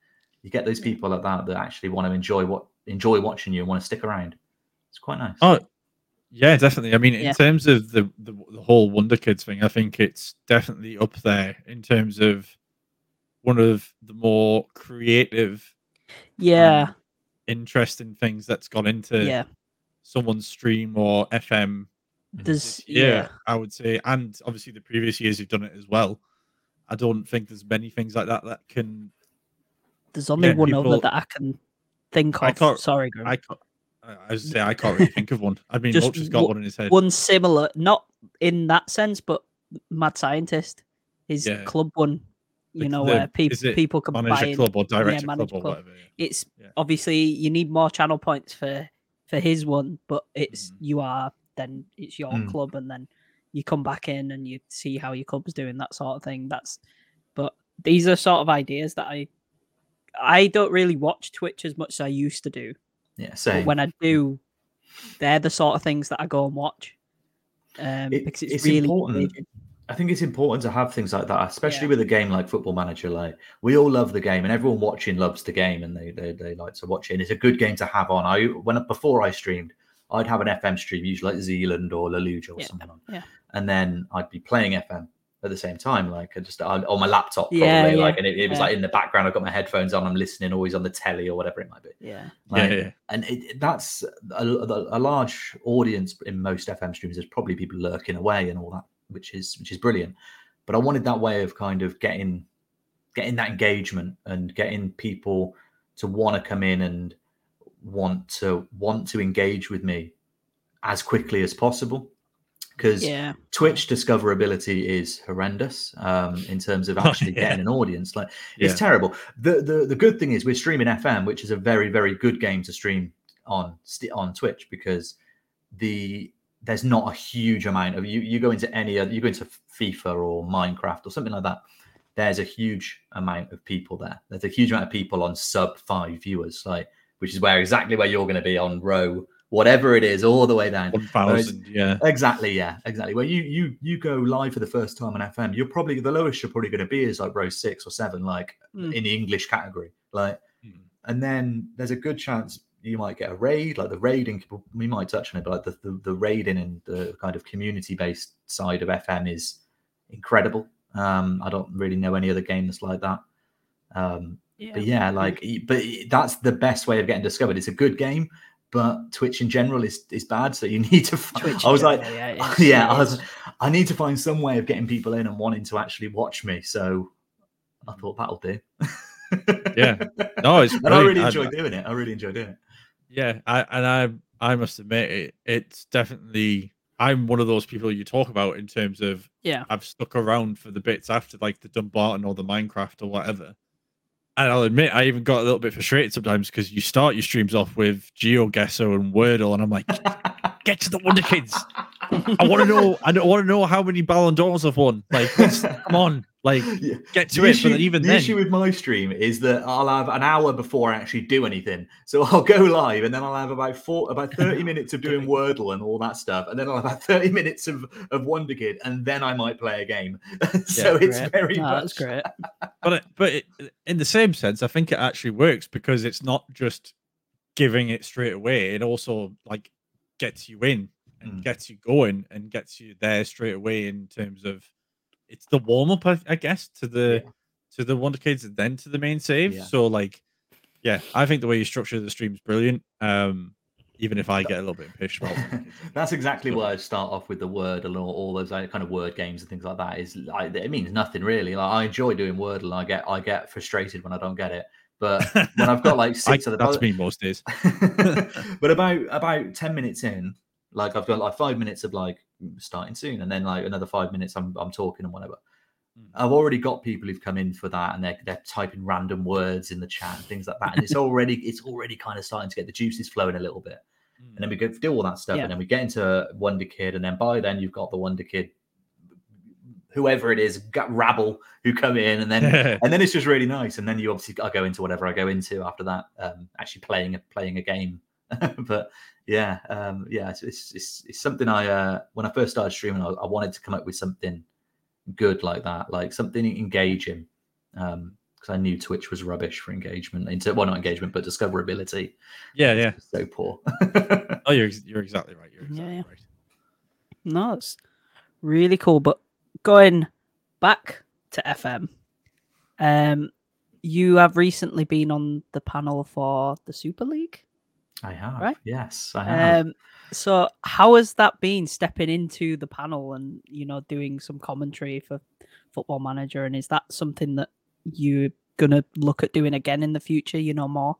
Speaker 3: you get those people like that that actually want to enjoy what enjoy watching you and want to stick around. It's quite nice.
Speaker 1: Oh, yeah, definitely. I mean, in
Speaker 2: Yeah.
Speaker 1: terms of the, the the whole Wonder Kids thing, I think it's definitely up there in terms of one of the more creative,
Speaker 2: Yeah.
Speaker 1: um, interesting things that's gone into
Speaker 2: yeah.
Speaker 1: Someone's stream or FM mm-hmm.
Speaker 2: There's
Speaker 1: this year,
Speaker 2: yeah.
Speaker 1: I would say, and obviously the previous years you've done it as well. I don't think there's many things like that that can.
Speaker 2: There's only one
Speaker 1: people-
Speaker 2: other that I can think
Speaker 1: I
Speaker 2: of.
Speaker 1: can't-
Speaker 2: Sorry, Graham.
Speaker 1: I can't. I I was say I can't really think of one. I mean,
Speaker 2: Just
Speaker 1: Mulch has got
Speaker 2: wha-
Speaker 1: one in his head.
Speaker 2: one similar, not in that sense, but Mad Scientist, his
Speaker 1: Yeah.
Speaker 2: club one. You
Speaker 1: The-
Speaker 2: know
Speaker 1: the-
Speaker 2: where people people can buy
Speaker 1: Manager
Speaker 2: in.
Speaker 1: club or director club
Speaker 2: Manager
Speaker 1: or
Speaker 2: Club.
Speaker 1: whatever. yeah.
Speaker 2: It's
Speaker 1: Yeah.
Speaker 2: obviously you need more channel points for for his one, but it's
Speaker 1: Mhm.
Speaker 2: you are then it's your
Speaker 3: Mm.
Speaker 2: club, and then you come back in and you see how your club's doing that sort of thing. That's but these are sort of ideas that I I don't really watch Twitch as much as I used to do.
Speaker 3: Yeah,
Speaker 2: But when I do, they're the sort of things that I go and watch. Um,
Speaker 3: It-
Speaker 2: because it's,
Speaker 3: it's
Speaker 2: really
Speaker 3: important.
Speaker 2: engaging.
Speaker 3: I think it's important to have things like that, especially
Speaker 2: Yeah.
Speaker 3: with a game like Football Manager. Like we all love the game, and everyone watching loves the game, and they they, they like to watch it. And it's a good game to have on. I when before I streamed, I'd have an FM stream, usually like Zealand or Leluja or
Speaker 2: Yeah,
Speaker 3: something on,
Speaker 2: yeah.
Speaker 3: and then I'd be playing FM at the same time, like I just on on my laptop, probably,
Speaker 2: Yeah, yeah,
Speaker 3: like, and it, it was
Speaker 2: yeah.
Speaker 3: like in the background. I've got my headphones on, I'm listening, always on the telly or whatever it might be.
Speaker 2: Yeah.
Speaker 3: Like,
Speaker 1: yeah, yeah.
Speaker 3: and it, it- that's a, a large audience in most FM streams. There's probably people lurking away and all that, which is which is brilliant. But I wanted that way of kind of getting getting that engagement and getting people to want to come in and want to want to engage with me as quickly as possible. Because
Speaker 2: Yeah.
Speaker 3: Twitch discoverability is horrendous um, in terms of
Speaker 1: Oh,
Speaker 3: actually
Speaker 1: yeah.
Speaker 3: getting an audience. Like it's terrible. The, the the good thing is we're streaming FM, which is a very very good game to stream on st- on Twitch because the there's not a huge amount of you you go into any other you go into FIFA or Minecraft or something like that. There's a huge amount of people there. There's a huge amount of people on sub five viewers. Like which is where exactly where you're going to be on row whatever it is, all the way down.
Speaker 1: One thousand, yeah.
Speaker 3: Exactly, yeah, exactly. Where you you you go live for the first time on FM, you're probably the lowest you're probably going to be is like row six or seven, like
Speaker 2: Mm.
Speaker 3: in the English category, like.
Speaker 1: Mm.
Speaker 3: And then there's a good chance you might get a raid, like the raiding. We might touch on it, but like the the, the raiding and the kind of community based side of FM is incredible. Um, I don't really know any other game that's like that. Um,
Speaker 2: Yeah.
Speaker 3: but yeah, like, but that's the best way of getting discovered. It's a good game, but Twitch in general is is bad. So you need to. Find,
Speaker 2: Twitch
Speaker 3: I was
Speaker 2: in
Speaker 3: like,
Speaker 2: yeah,
Speaker 3: yeah, I was. I need to find some way of getting people in and wanting to actually watch me. So I thought that'll do.
Speaker 1: Yeah. No, it's
Speaker 3: and I
Speaker 1: brilliant.
Speaker 3: really
Speaker 1: I-
Speaker 3: enjoy doing it. I really enjoy doing it.
Speaker 1: Yeah, I and I I must admit it, it's definitely I'm one of those people you talk about in terms of
Speaker 2: Yeah.
Speaker 1: I've stuck around for the bits after like the Dumbarton or the Minecraft or whatever. And I'll admit I even got a little bit frustrated sometimes because you start your streams off with GeoGuessr and Wordle, and I'm like, get to the Wonder Kids. I want to know. I want to know how many Ballon d'Ors I've won. Like, come on, like,
Speaker 3: Yeah.
Speaker 1: get to
Speaker 3: the
Speaker 1: it.
Speaker 3: issue,
Speaker 1: but then even
Speaker 3: the
Speaker 1: then,
Speaker 3: issue with my stream is that I'll have an hour before I actually do anything. So I'll go live and then I'll have about four, about 30 minutes of doing Wordle and all that stuff. And then I'll have about 30 minutes of, of Wonder Kid and then I might play a game. so
Speaker 1: Yeah.
Speaker 3: it's
Speaker 2: Great.
Speaker 3: very
Speaker 2: No,
Speaker 3: much.
Speaker 2: that's great.
Speaker 1: but it, but it, in the same sense, I think it actually works because it's not just giving it straight away. It also like gets you in and
Speaker 3: Mm.
Speaker 1: gets you going and gets you there straight away in terms of it's the warm up, I, I guess, to the
Speaker 3: Yeah.
Speaker 1: to the Wonder Kids and then to the main save.
Speaker 3: Yeah.
Speaker 1: So like, yeah, I think the way you structure the stream is brilliant. Um, even if I get a little bit impatient
Speaker 3: That's exactly why I start off with the word and all, those kind of word games and things like that. Is like it means nothing really. Like I enjoy doing Wordle. And I get I get frustrated when I don't get it. But when I've got like
Speaker 1: I,
Speaker 3: six of the
Speaker 1: that's me most days.
Speaker 3: but about about 10 minutes in like i've got like five minutes of like starting soon and then like another five minutes i'm, I'm talking and whatever
Speaker 1: Mm.
Speaker 3: i've already got people who've come in for that and they're, they're typing random words in the chat and things like that and it's already it's already kind of starting to get the juices flowing a little bit and then we go do all that stuff
Speaker 2: Yeah.
Speaker 3: and then we get into wonder kid and then by then you've got the wonder kid whoever it is got rabble who come in and then and then it's just really nice. And then you obviously I go into whatever I go into after that, um, actually playing a playing a game. but yeah, um, yeah, it's, it's it's it's something I uh, when I first started streaming, I, I wanted to come up with something good like that, like something engaging. Um, because I knew Twitch was rubbish for engagement, into well not engagement, but discoverability.
Speaker 1: yeah, yeah.
Speaker 3: so poor.
Speaker 1: Oh, you're you're exactly right. You're
Speaker 2: Yeah,
Speaker 1: exactly
Speaker 2: yeah.
Speaker 1: right.
Speaker 2: No, it's really cool. But going back to FM, um, you have recently been on the panel for the Super League.
Speaker 3: I have,
Speaker 2: Right?
Speaker 3: yes, I have.
Speaker 2: Um, so how has that been stepping into the panel and you know doing some commentary for Football Manager? And is that something that you're gonna look at doing again in the future? You know more.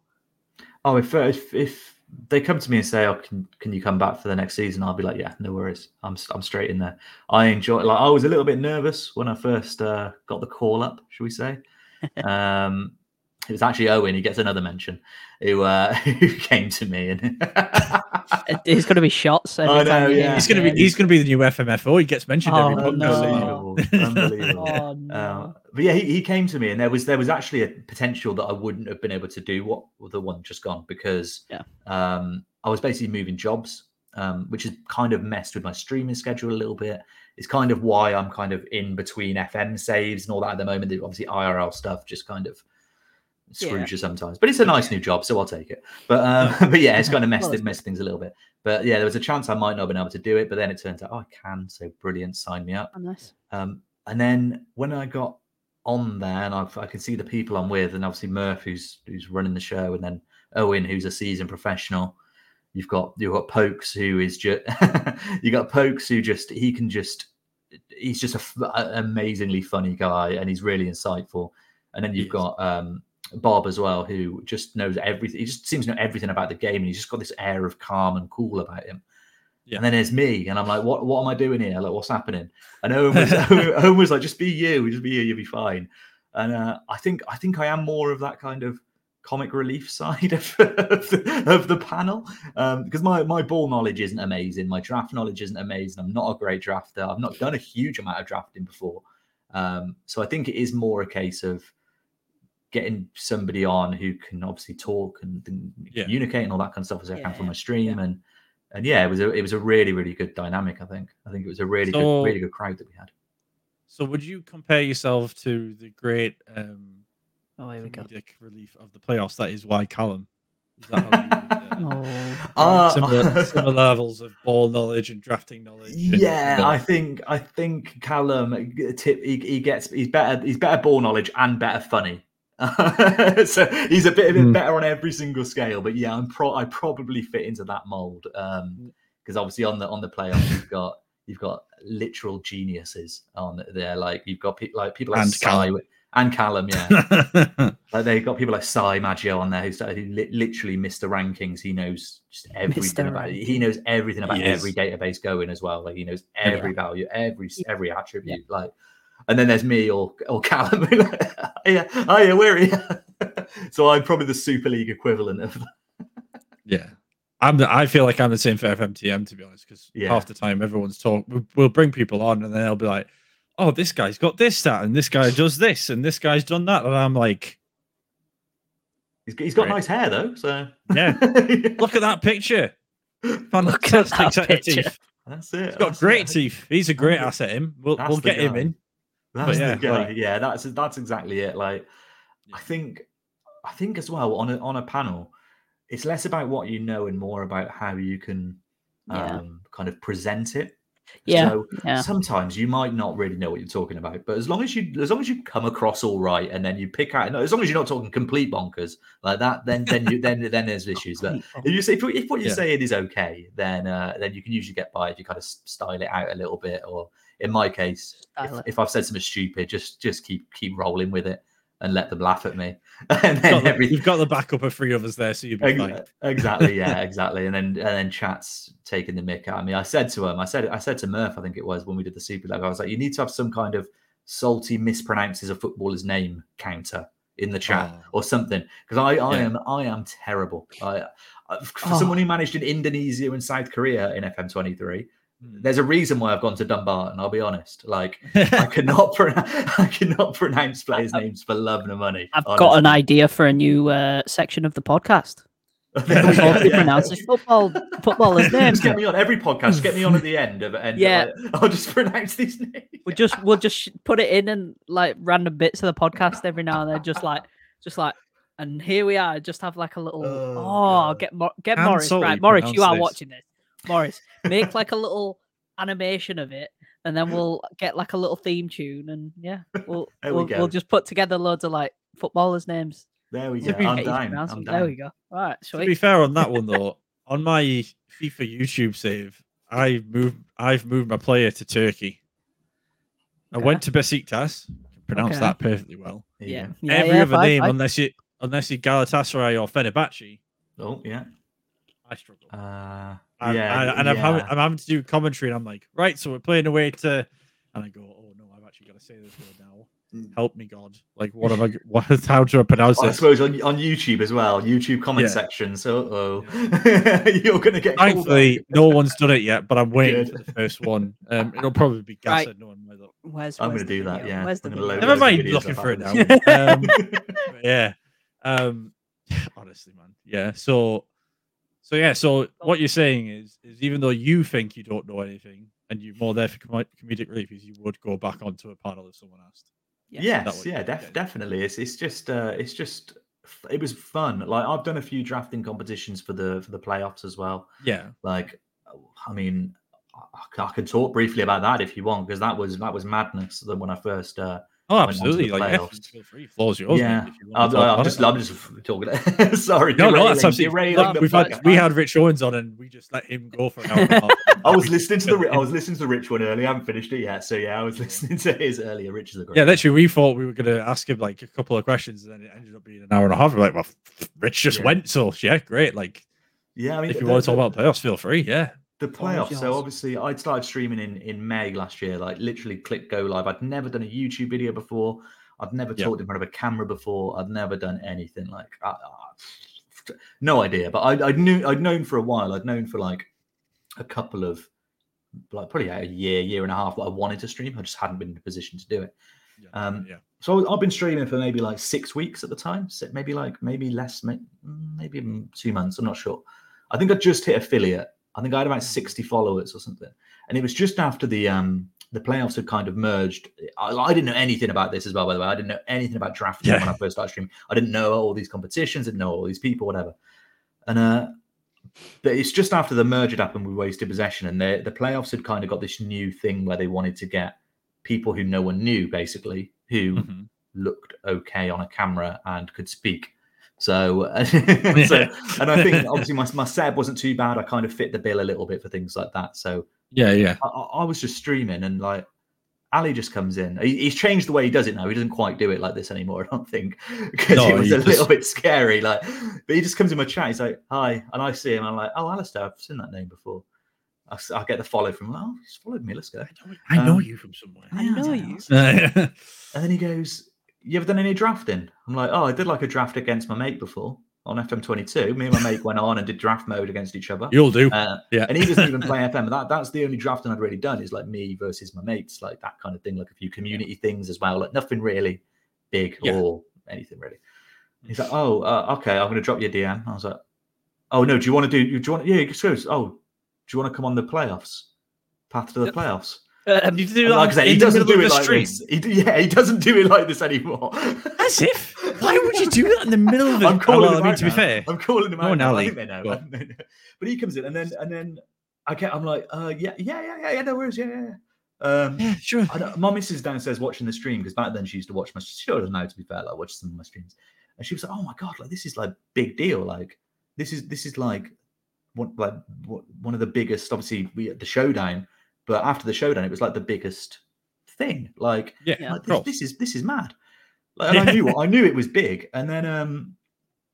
Speaker 3: Oh, if if if they come to me and say, "Oh, can can you come back for the next season?" I'll be like, "Yeah, no worries. I'm I'm straight in there." I enjoy. Like I was a little bit nervous when I first uh, got the call up. Should we say? um, it was actually Owen. He gets another mention. Who uh, who came to me and
Speaker 2: It- It's gonna be shots. Every
Speaker 3: I know,
Speaker 2: you-
Speaker 3: yeah.
Speaker 1: He's gonna be he's gonna be the new FMFO. He gets mentioned every
Speaker 2: Oh,
Speaker 1: podcast.
Speaker 2: no.
Speaker 3: unbelievable, unbelievable.
Speaker 2: Oh,
Speaker 3: Uh, but yeah, he, he came to me, and there was there was actually a potential that I wouldn't have been able to do what the one just gone because
Speaker 2: Yeah.
Speaker 3: um, I was basically moving jobs, um, which has kind of messed with my streaming schedule a little bit. It's kind of why I'm kind of in between FM saves and all that at the moment. The- Obviously, IRL stuff just kind of screws
Speaker 2: Yeah.
Speaker 3: sometimes, but it's a nice new job, so I'll take it. But um, but yeah, it's kind of messed it messed things a little bit. But yeah, there was a chance I might not have been able to do it, but then it turns out oh, I can. So brilliant, sign me up.
Speaker 2: Oh, nice.
Speaker 3: Um, and then when I got on there, and I've, I can see the people I'm with, and obviously Murph, who's who's running the show, and then Owen, who's a seasoned professional. You've got you've got Pokes, who is just you got Pokes, who just he can just he's just a f- amazingly funny guy, and he's really insightful. And then you've
Speaker 1: Yes.
Speaker 3: got um, Bob as well, who just knows everything. He just seems to know everything about the game, and he's just got this air of calm and cool about him.
Speaker 1: Yeah.
Speaker 3: And then there's me, and I'm like, what What am I doing here? Like, what's happening? And Owen was, Owen, Owen was like, just be you, just be you, you'll be fine. And uh, I think I think I am more of that kind of comic relief side of, of, the, of the panel um, because my my ball knowledge isn't amazing, my draft knowledge isn't amazing. I'm not a great drafter. I've not done a huge amount of drafting before, um, so I think it is more a case of getting somebody on who can obviously talk and, and
Speaker 1: Yeah.
Speaker 3: communicate and all that kind of stuff as I can from my stream and and yeah, it was a it was a really really good dynamic. I think I think it was a really
Speaker 1: So-
Speaker 3: good really good crowd that we had.
Speaker 1: So would you compare yourself to the great um,
Speaker 2: Oh, here we go.
Speaker 1: comedic relief of the playoffs? That is why Callum. Is that how you, uh,
Speaker 2: Oh,
Speaker 3: Uh,
Speaker 1: similar, similar levels of ball knowledge and drafting knowledge.
Speaker 3: Yeah, I think I think Callum uh, tip he, he gets he's better he's better ball knowledge and better funny. so he's a bit a bit
Speaker 1: Hmm.
Speaker 3: better on every single scale. But yeah, I'm pro I probably fit into that mold
Speaker 1: Mm.
Speaker 3: because obviously on the on the playoffs you've got you've got literal geniuses on there. Like you've got people like people like
Speaker 1: And
Speaker 3: Cy
Speaker 1: Callum.
Speaker 3: and Callum. Yeah, like they've got people like Cy Maggio on there who started who li- literally missed the rankings. He knows just everything
Speaker 2: Mr.
Speaker 3: about he knows everything about
Speaker 1: He is.
Speaker 3: every database going as well. Like he knows
Speaker 2: Yeah.
Speaker 3: every value, every every attribute. Like, and then there's me or or Callum. yeah, oh yeah, are you? so I'm probably the Super League equivalent of.
Speaker 1: Yeah. I'm the, I feel like I'm the same for FMTM to be honest, because
Speaker 3: Yeah.
Speaker 1: half the time everyone's talk. We'll, bring people on and then they'll be like, "Oh, this guy's got this stat, and this guy does this, and this guy's done that," and I'm like,
Speaker 3: He's, he's got
Speaker 1: Right.
Speaker 3: nice hair though, so
Speaker 1: "Yeah, look at that picture,
Speaker 2: Look at
Speaker 1: fantastic
Speaker 2: that picture.
Speaker 1: teeth.
Speaker 3: that's it.
Speaker 1: He's got great
Speaker 3: it.
Speaker 1: teeth. He's a great asset. Him. We'll we'll get him in.
Speaker 3: That's
Speaker 1: yeah,
Speaker 3: the guy.
Speaker 1: like-
Speaker 3: yeah, that's that's exactly it. Like, I think, I think as well on a on a panel, it's less about what you know and more about how you can
Speaker 2: Yeah.
Speaker 3: um, kind of present it.
Speaker 2: Yeah,
Speaker 3: So
Speaker 2: yeah.
Speaker 3: sometimes you might not really know what you're talking about, but as long as you as long as you come across all right, and then you pick out, as long as you're not talking complete bonkers like that, then then you then then there's issues. But if you say if, if what you're
Speaker 1: Yeah.
Speaker 3: saying is okay, then uh, then you can usually get by if you kind of style it out a little bit. Or in my case, if, if I've said something stupid, just just keep keep rolling with it and let them laugh at me, and
Speaker 1: You've
Speaker 3: then
Speaker 1: got, the, you've got the backup of three others there, so you'll be fine.
Speaker 3: Exactly, yeah, exactly. And then and then chats taking the mick out of me. I said to him, I said I said to Murph, I think it was when we did the Super League, I was like, you need to have some kind of salty mispronounces a footballer's name counter in the chat
Speaker 1: Oh.
Speaker 3: or something. Because I, I
Speaker 1: Yeah.
Speaker 3: am I am terrible. I, for
Speaker 2: Oh.
Speaker 3: someone who managed in Indonesia and South Korea in FM23,
Speaker 1: Hmm.
Speaker 3: There's a reason why I've gone to Dumbarton, I'll be honest. Like I cannot pronounce I cannot pronounce players' names for love nor money.
Speaker 2: I've got an idea for a new uh, section of the podcast.
Speaker 3: There we go,
Speaker 2: Salty
Speaker 3: yeah.
Speaker 2: pronounces football footballers' names.
Speaker 3: Just get me on every podcast. Get me on at the end of it,
Speaker 2: Yeah.
Speaker 3: yeah, I'll just pronounce these names.
Speaker 2: We'll just we'll just put it in and like random bits of the podcast every now and then, just like just like. And here we are. Just have like a little.
Speaker 3: Oh,
Speaker 2: Oh, get Mor- get
Speaker 1: Can
Speaker 2: Morris
Speaker 1: Sully
Speaker 2: right. Morris, you are
Speaker 1: this?
Speaker 2: watching this. Morris, make like a little animation of it, and then we'll get like a little theme tune, and yeah, we'll
Speaker 3: There we
Speaker 2: we'll, we'll just put together loads of like footballers' names.
Speaker 3: There we
Speaker 2: So
Speaker 3: go.
Speaker 2: we
Speaker 3: I'm
Speaker 2: get you to
Speaker 3: down.
Speaker 2: pronounce
Speaker 3: I'm
Speaker 2: them. There we go. All right, Sweet.
Speaker 1: to be fair on that one though, on my FIFA YouTube save, I moved. I've moved my player to Turkey. I went to Besiktas. Can pronounce
Speaker 2: Okay.
Speaker 1: that perfectly well.
Speaker 2: Yeah. yeah
Speaker 1: Every
Speaker 2: yeah,
Speaker 1: other
Speaker 2: fine,
Speaker 1: name,
Speaker 2: fine.
Speaker 1: unless you unless you Galatasaray or Fenerbahce,
Speaker 3: Oh yeah.
Speaker 1: I struggle.
Speaker 3: Uh,
Speaker 1: And,
Speaker 3: yeah.
Speaker 1: and, and I'm, having. I'm having to do commentary, and I'm like, right, so we're playing away to, and I go, oh no, I've actually got to say this word now.
Speaker 3: Mm.
Speaker 1: Help me, God! Like, what am I? What? How do I pronounce this?
Speaker 3: I suppose on, on YouTube as well, YouTube comment
Speaker 1: Yeah.
Speaker 3: section. So, oh, you're going to get called.
Speaker 1: Thankfully, no one's done it yet, but I'm waiting
Speaker 3: Good.
Speaker 1: for the first one. Um, it'll probably be
Speaker 2: Right.
Speaker 1: No one might look.
Speaker 2: Where's,
Speaker 3: I'm
Speaker 2: where's
Speaker 3: gonna
Speaker 2: the
Speaker 3: do that, yeah.
Speaker 2: Where's the
Speaker 3: I'm gonna load
Speaker 2: video?
Speaker 1: Never mind looking for it now. Um, yeah. Um, honestly, man. Yeah. So, so yeah. So what you're saying is, is even though you think you don't know anything and you're more there for com- comedic relief, is you would go back onto a panel if someone asked.
Speaker 2: Yeah.
Speaker 3: yes, yeah, def-
Speaker 1: yeah.
Speaker 3: definitely. It's it's just uh, it's just it was fun. Like I've done a few drafting competitions for the for the playoffs as well.
Speaker 1: Yeah.
Speaker 3: Like, I mean, I can talk briefly about that if you want, because that was that was madness. Than when I first uh,
Speaker 1: Oh,
Speaker 3: went on to the
Speaker 1: absolutely. Like, yeah, feel free. Floor's yours.
Speaker 3: yeah,
Speaker 1: if you wanna
Speaker 3: I'm,
Speaker 1: talk
Speaker 3: I'm just
Speaker 1: it.
Speaker 3: I'm just talking. Sorry,
Speaker 1: No, no,
Speaker 3: derailing-
Speaker 1: that's absolutely.
Speaker 3: derailing
Speaker 1: Look, we've had we had Rich Owens on, and we just let him go for an hour. and.
Speaker 3: I was listening to the Ri- I was listening to the Rich one earlier. I haven't finished it yet, so yeah, I was listening to his earlier. Rich is a great.
Speaker 1: Yeah, literally, we thought we were going to ask him like a couple of questions, and then it ended up being an hour and a half. We're like, well, Rich just
Speaker 3: Yeah.
Speaker 1: went, so yeah, great. Like,
Speaker 3: yeah. I mean,
Speaker 1: if you
Speaker 3: the-
Speaker 1: want to talk
Speaker 3: the-
Speaker 1: about playoffs, feel free. Yeah,
Speaker 3: the playoffs. So obviously, I'd started streaming in in May last year. Like literally, click go live. I'd never done a YouTube video before. I'd never
Speaker 1: Yeah.
Speaker 3: talked in front of a camera before. I'd never done anything like. I, I- no idea, but I, I knew I'd known for a while. I'd known for like a couple of like probably a year, year and a half that I wanted to stream. I just hadn't been in a position to do it.
Speaker 1: Yeah,
Speaker 3: Um,
Speaker 1: yeah.
Speaker 3: So I've been streaming for maybe like six weeks at the time, so maybe like maybe less, maybe two months. I'm not sure. I think I just hit affiliate. I think I had about 60 followers or something, and it was just after the um the playoffs had kind of merged. I, I didn't know anything about this as well, by the way. I didn't know anything about drafting
Speaker 1: Yeah.
Speaker 3: when I first started streaming. I didn't know all these competitions, didn't know all these people, whatever. And uh, but it's just after the merge had happened with Wasted Possession, and the the playoffs had kind of got this new thing where they wanted to get people who no one knew, basically, who
Speaker 1: Mhm.
Speaker 3: looked okay on a camera and could speak. So, so and I think obviously my, my Seb wasn't too bad. I kind of fit the bill a little bit for things like that. So
Speaker 1: Yeah, yeah.
Speaker 3: I, I I was just streaming and like Ali just comes in. He, he's changed the way he does it now. He doesn't quite do it like this anymore, I don't think, because
Speaker 1: No,
Speaker 3: it was
Speaker 1: he
Speaker 3: a little bit scary. Like, but he just comes in my chat. He's like, "Hi," and I see him. I'm like, "Oh, Alistair, I've seen that name before." I, s- I get the follow from. Oh, he's followed me. Let's go.
Speaker 1: I know
Speaker 3: Um,
Speaker 1: you from somewhere.
Speaker 2: I
Speaker 3: Yeah,
Speaker 2: know you.
Speaker 3: And then he goes, "You ever done any drafting?" I'm like, "Oh, I did like a draft against my mate before on FM22. Me and my mate went on and did draft mode against each other."
Speaker 1: You'll do.
Speaker 3: Uh,
Speaker 1: yeah.
Speaker 3: and he doesn't even play FM. That that's the only drafting I'd really done is like me versus my mates, like that kind of thing, like a few community things as well, like nothing really big
Speaker 1: Yeah.
Speaker 3: or anything really. He's like, "Oh, uh, okay, I'm going to drop you a DM." I was like, "Oh no, do you want to do? Do you want? Yeah, goes, oh, do you want to come on the playoffs? Path to the
Speaker 1: Yeah.
Speaker 3: playoffs."
Speaker 2: Um,
Speaker 1: you do that
Speaker 3: like I he doesn't do it like this. He, yeah, he doesn't do it like this anymore.
Speaker 1: As if. Why would you do that in the middle of it?
Speaker 3: I'm calling
Speaker 1: well,
Speaker 3: him
Speaker 1: I mean,
Speaker 3: out
Speaker 1: to be fair,
Speaker 3: I'm calling him
Speaker 1: No
Speaker 3: out. I think they know.
Speaker 1: but-
Speaker 3: but he comes in and then and then I get I'm like, uh, yeah, yeah, yeah, yeah, yeah, no worries, yeah, yeah. yeah. Um,
Speaker 1: yeah, sure.
Speaker 3: My missus is downstairs watching the stream because back then she used to watch my. She doesn't know to be fair. Like watch some of my streams, and she was like, "Oh my god, like this is like big deal. Like this is this is like one like what, one of the biggest. Obviously, we at the showdown, but after the showdown, it was like the biggest thing. Like
Speaker 1: Yeah,
Speaker 2: Yeah,
Speaker 3: like this, this is this is mad. Like, and I knew I knew it was big, and then um,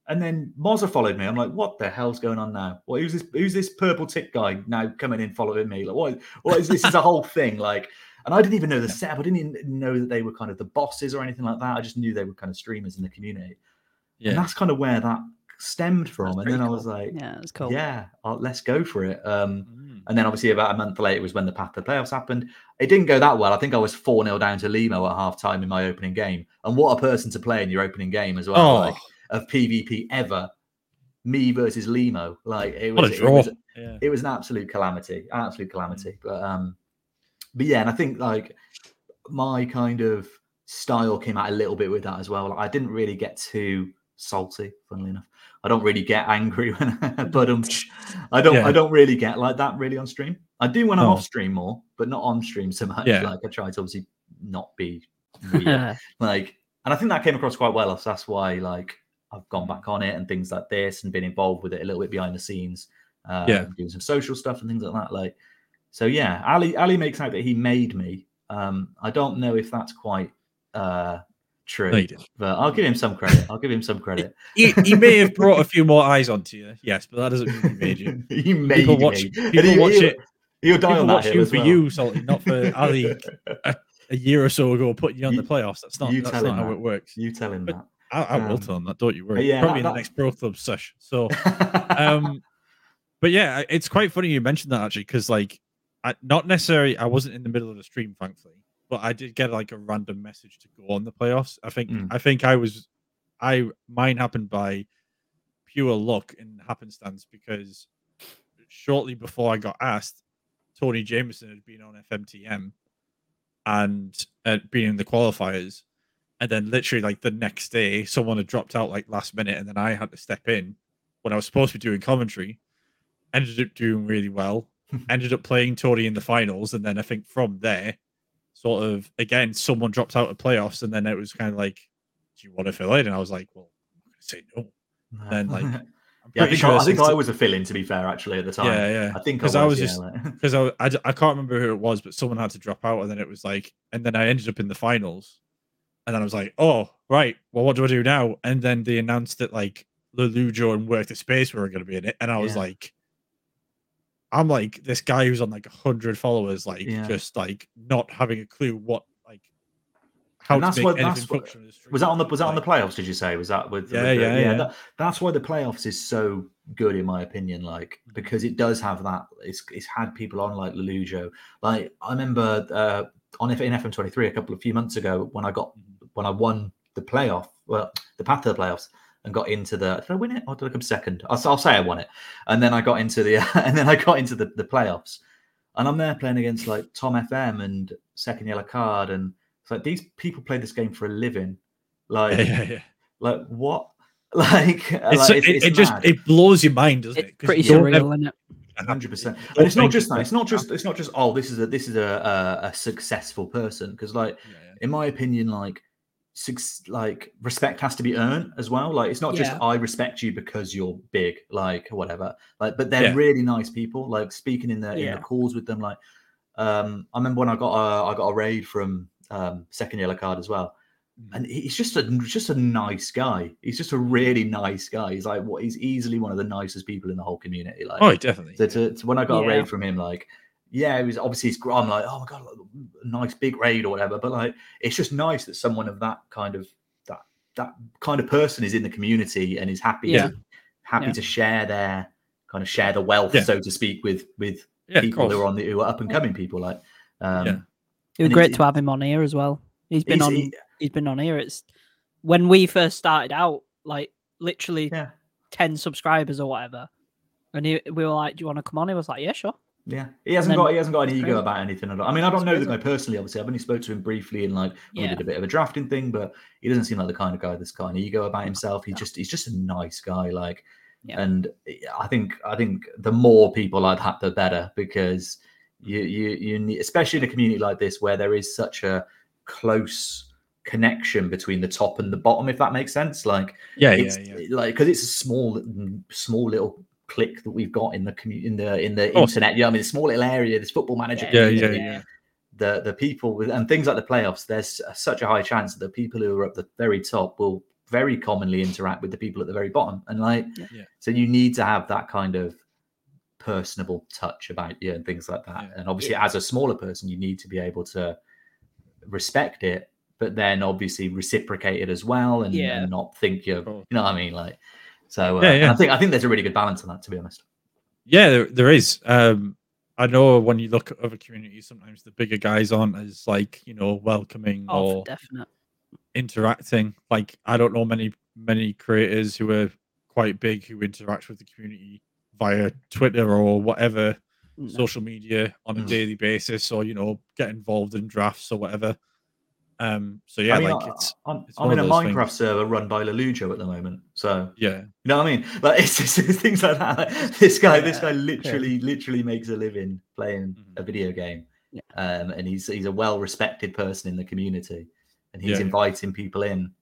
Speaker 3: and then Mozza followed me. I'm like, what the hell's going on now? What who's this? Who's this purple tick guy now coming in following me? Like, what? What is this? is a whole thing. Like, and I didn't even know the setup. I didn't even know that they were kind of the bosses or anything like that. I just knew they were kind of streamers in the community, Yeah. and
Speaker 1: Yeah.
Speaker 3: that's kind of where that stemmed from. And
Speaker 2: pretty
Speaker 3: then I was like,
Speaker 2: yeah, it's cool.
Speaker 3: yeah, uh, let's go for it. Um,
Speaker 1: Mm.
Speaker 3: and then obviously about a month later was when the path to the playoffs happened. It didn't go that well. I think I was 4 0 down to Limo at half time in my opening game. And what a person to play in your opening game as well,
Speaker 1: Oh,
Speaker 3: like of PvP ever. Me versus Limo. Like it
Speaker 1: what
Speaker 3: was,
Speaker 1: a
Speaker 3: it was
Speaker 1: yeah.
Speaker 3: it was an absolute calamity. Absolute
Speaker 1: Mm.
Speaker 3: calamity. But um but yeah, and I think like my kind of style came out a little bit with that as well. Like, I didn't really get too salty, funnily enough. I don't really get angry when but um I don't
Speaker 1: Yeah.
Speaker 3: I don't really get like that really on stream. I do when I'm
Speaker 1: No.
Speaker 3: off stream more, but not on stream so much.
Speaker 1: Yeah.
Speaker 3: Like I try to obviously not be weird. like and I think that came across quite well. So that's why like I've gone back on it and things like this and been involved with it a little bit behind the scenes. Um,
Speaker 1: Yeah.
Speaker 3: doing some social stuff and things like that. Like so yeah, Ali Ali makes out that he made me. Um I don't know if that's quite uh true.
Speaker 1: No, you.
Speaker 3: But I'll give him some credit. I'll give him some credit.
Speaker 1: He, he may have brought a few more eyes onto you, yes, but that doesn't mean he made you.
Speaker 3: he made
Speaker 1: People watch-
Speaker 3: And
Speaker 1: people
Speaker 3: he-
Speaker 1: watch
Speaker 3: he'll-
Speaker 1: it-
Speaker 3: He'll die
Speaker 1: People
Speaker 3: on
Speaker 1: watch you for
Speaker 3: well.
Speaker 1: you, Salty, not for Ali a year or so ago putting you on the playoffs. That's not
Speaker 3: you
Speaker 1: that's not how
Speaker 3: that.
Speaker 1: it works.
Speaker 3: You tell him
Speaker 1: But-
Speaker 3: that.
Speaker 1: I, I will
Speaker 3: Um,
Speaker 1: tell him that. Don't you worry.
Speaker 3: yeah,
Speaker 1: Probably
Speaker 3: that-
Speaker 1: in the next Pro Club sesh. So, um, but yeah, it's quite funny you mentioned that actually because like, I, not necessarily I wasn't in the middle of the stream, thankfully, but I did get like a random message to go on the playoffs. I think
Speaker 3: Mm.
Speaker 1: I think I was, I mine happened by pure luck and happenstance because shortly before I got asked, Tony Jameson had been on FMTM and uh, been in the qualifiers. And then literally like the next day, someone had dropped out like last minute, and then I had to step in when I was supposed to be doing commentary. Ended up doing really well. ended up playing Tony in the finals, and then I think from there, sort of again, someone dropped out of playoffs, and then it was kind of like, "Do you want to fill in?" And I was like, "Well, I'm going to say no." Then, like,
Speaker 3: yeah, I think,
Speaker 1: sure
Speaker 3: I, I think I was a fill-in to be fair, actually, at the time.
Speaker 1: yeah, yeah.
Speaker 3: I think
Speaker 1: because
Speaker 3: I was,
Speaker 1: was
Speaker 3: yeah,
Speaker 1: just-
Speaker 3: like-
Speaker 1: I, I can't remember who it was, but someone had to drop out, and then it was like, and then I ended up in the finals, and then I was like, oh right, well what do I do now? And then they announced that like Lollujo and Work the Space were going to be in it, and I was
Speaker 3: Yeah.
Speaker 1: like, I'm like this guy who's on like hundred followers, like
Speaker 3: Yeah.
Speaker 1: just like not having a clue what like how
Speaker 3: And
Speaker 1: to
Speaker 3: that's
Speaker 1: make
Speaker 3: what- that's what-
Speaker 1: function. in the stream.
Speaker 3: Was that on the was that on the playoffs? Did you say was that with?
Speaker 1: Yeah,
Speaker 3: with the-
Speaker 1: yeah, yeah.
Speaker 3: That, that's why the playoffs is so good in my opinion. Like because it does have that. It's it's had people on like Lollujo. Like I remember uh, on in FM23 a couple of few months ago when I got when I won the playoff, well, the path to the playoffs, and got into the. Did I win it or did I come second? I'll, I'll say I won it, and then I got into the and then I got into the, the playoffs, and I'm there playing against like Tom FM and Second Yellow Card, and it's like these people play this game for a living, like
Speaker 1: yeah, yeah, yeah.
Speaker 3: like what, like,
Speaker 1: It's,
Speaker 3: like,
Speaker 1: it, it just it blows your mind, doesn't
Speaker 2: It's
Speaker 1: it? 'Cause
Speaker 2: pretty
Speaker 1: you
Speaker 2: surreal,
Speaker 1: ever
Speaker 2: isn't it?
Speaker 3: hundred percent. And it's not just that. It's not just. It's not just. Oh, this is a this is a a, a successful person. Because like
Speaker 1: Yeah, yeah.
Speaker 3: in my opinion, like six like respect has to be earned as well. Like it's not just I respect you because you're big, like whatever. Like, but they're
Speaker 1: Yeah.
Speaker 3: really nice people. Like speaking in the in the calls with them. Like, um, I remember when I got a I got a raid from um second yellow card as well.
Speaker 1: Mm.
Speaker 3: And he's just a just a nice guy. He's just a really nice guy. He's like what he's easily one of the nicest people in the whole community. Like
Speaker 1: Oh, definitely.
Speaker 3: so to, to when I got a raid from him, like, yeah, it was obviously it's, I'm like, oh my god, like, a nice big raid or whatever. But like, it's just nice that someone of that kind of that that kind of person is in the community and is happy,
Speaker 2: Yeah.
Speaker 3: to, happy
Speaker 2: Yeah.
Speaker 3: to share their kind of share the wealth,
Speaker 1: Yeah.
Speaker 3: so to speak, with with
Speaker 1: yeah,
Speaker 3: people who are on the who are up and coming people. Like, um,
Speaker 1: Yeah.
Speaker 2: It was
Speaker 3: And
Speaker 2: great
Speaker 3: he-
Speaker 2: to have him on here as well. He's been
Speaker 3: he's-
Speaker 2: on.
Speaker 3: he-
Speaker 2: he's been on here. It's when we first started out, like literally
Speaker 3: yeah,
Speaker 2: ten subscribers or whatever, and he, we were like, "Do you want to come on?" He was like, "Yeah, sure."
Speaker 3: Yeah. He hasn't
Speaker 2: then-
Speaker 3: got he hasn't got any ego about anything at all. I mean, I don't know the guy personally. Obviously, I've only spoke to him briefly and like when we did a bit of a drafting thing, but he doesn't seem like the kind of guy that's got an ego about himself. He's
Speaker 2: No.
Speaker 3: just he's just a nice guy. Like,
Speaker 2: Yeah.
Speaker 3: and I think I think the more people like that, the better because you you you need, especially in a community like this where there is such a close connection between the top and the bottom, if that makes sense. Like,
Speaker 1: Yeah, yeah, yeah.
Speaker 3: like because it's a small small little click that we've got in the community in the in the
Speaker 1: course.
Speaker 3: internet. Yeah, I mean, a small little area. This football manager.
Speaker 1: Yeah, yeah,
Speaker 3: community,
Speaker 1: yeah.
Speaker 3: The the people with and things like the playoffs. There's such a high chance that the people who are at the very top will very commonly interact with the people at the very bottom, and like
Speaker 2: Yeah.
Speaker 1: Yeah.
Speaker 3: so you need to have that kind of personable touch about you and things like that.
Speaker 1: Yeah.
Speaker 3: And obviously, as a smaller person, you need to be able to respect it, but then obviously reciprocate it as well, and,
Speaker 2: Yeah.
Speaker 3: and not think you're, you know what I mean? Like, so uh,
Speaker 1: Yeah, yeah.
Speaker 3: I think I think there's a really good balance on that, to be honest.
Speaker 1: Yeah, there, there is. Um, I know when you look at other communities, sometimes the bigger guys aren't as like you know welcoming
Speaker 2: Oh,
Speaker 1: or
Speaker 2: definite.
Speaker 1: interacting. Like I don't know many many creators who are quite big who interact with the community via Twitter or whatever
Speaker 2: No.
Speaker 1: social media on a
Speaker 3: Mm.
Speaker 1: daily basis, or you know get involved in drafts or whatever. Um. So yeah,
Speaker 3: I mean,
Speaker 1: like
Speaker 3: I,
Speaker 1: it's
Speaker 3: I'm,
Speaker 1: it's
Speaker 3: I'm in a Minecraft
Speaker 1: things.
Speaker 3: server run by Lollujo at the moment, so
Speaker 1: yeah,
Speaker 3: you know what I mean. Like it's just it's things like that. Like, this guy, this guy, literally, literally makes a living playing
Speaker 1: Mhm.
Speaker 3: a video game,
Speaker 2: Yeah.
Speaker 3: um, and he's he's a well respected person in the community, and he's
Speaker 1: Yeah, yeah.
Speaker 3: inviting people in,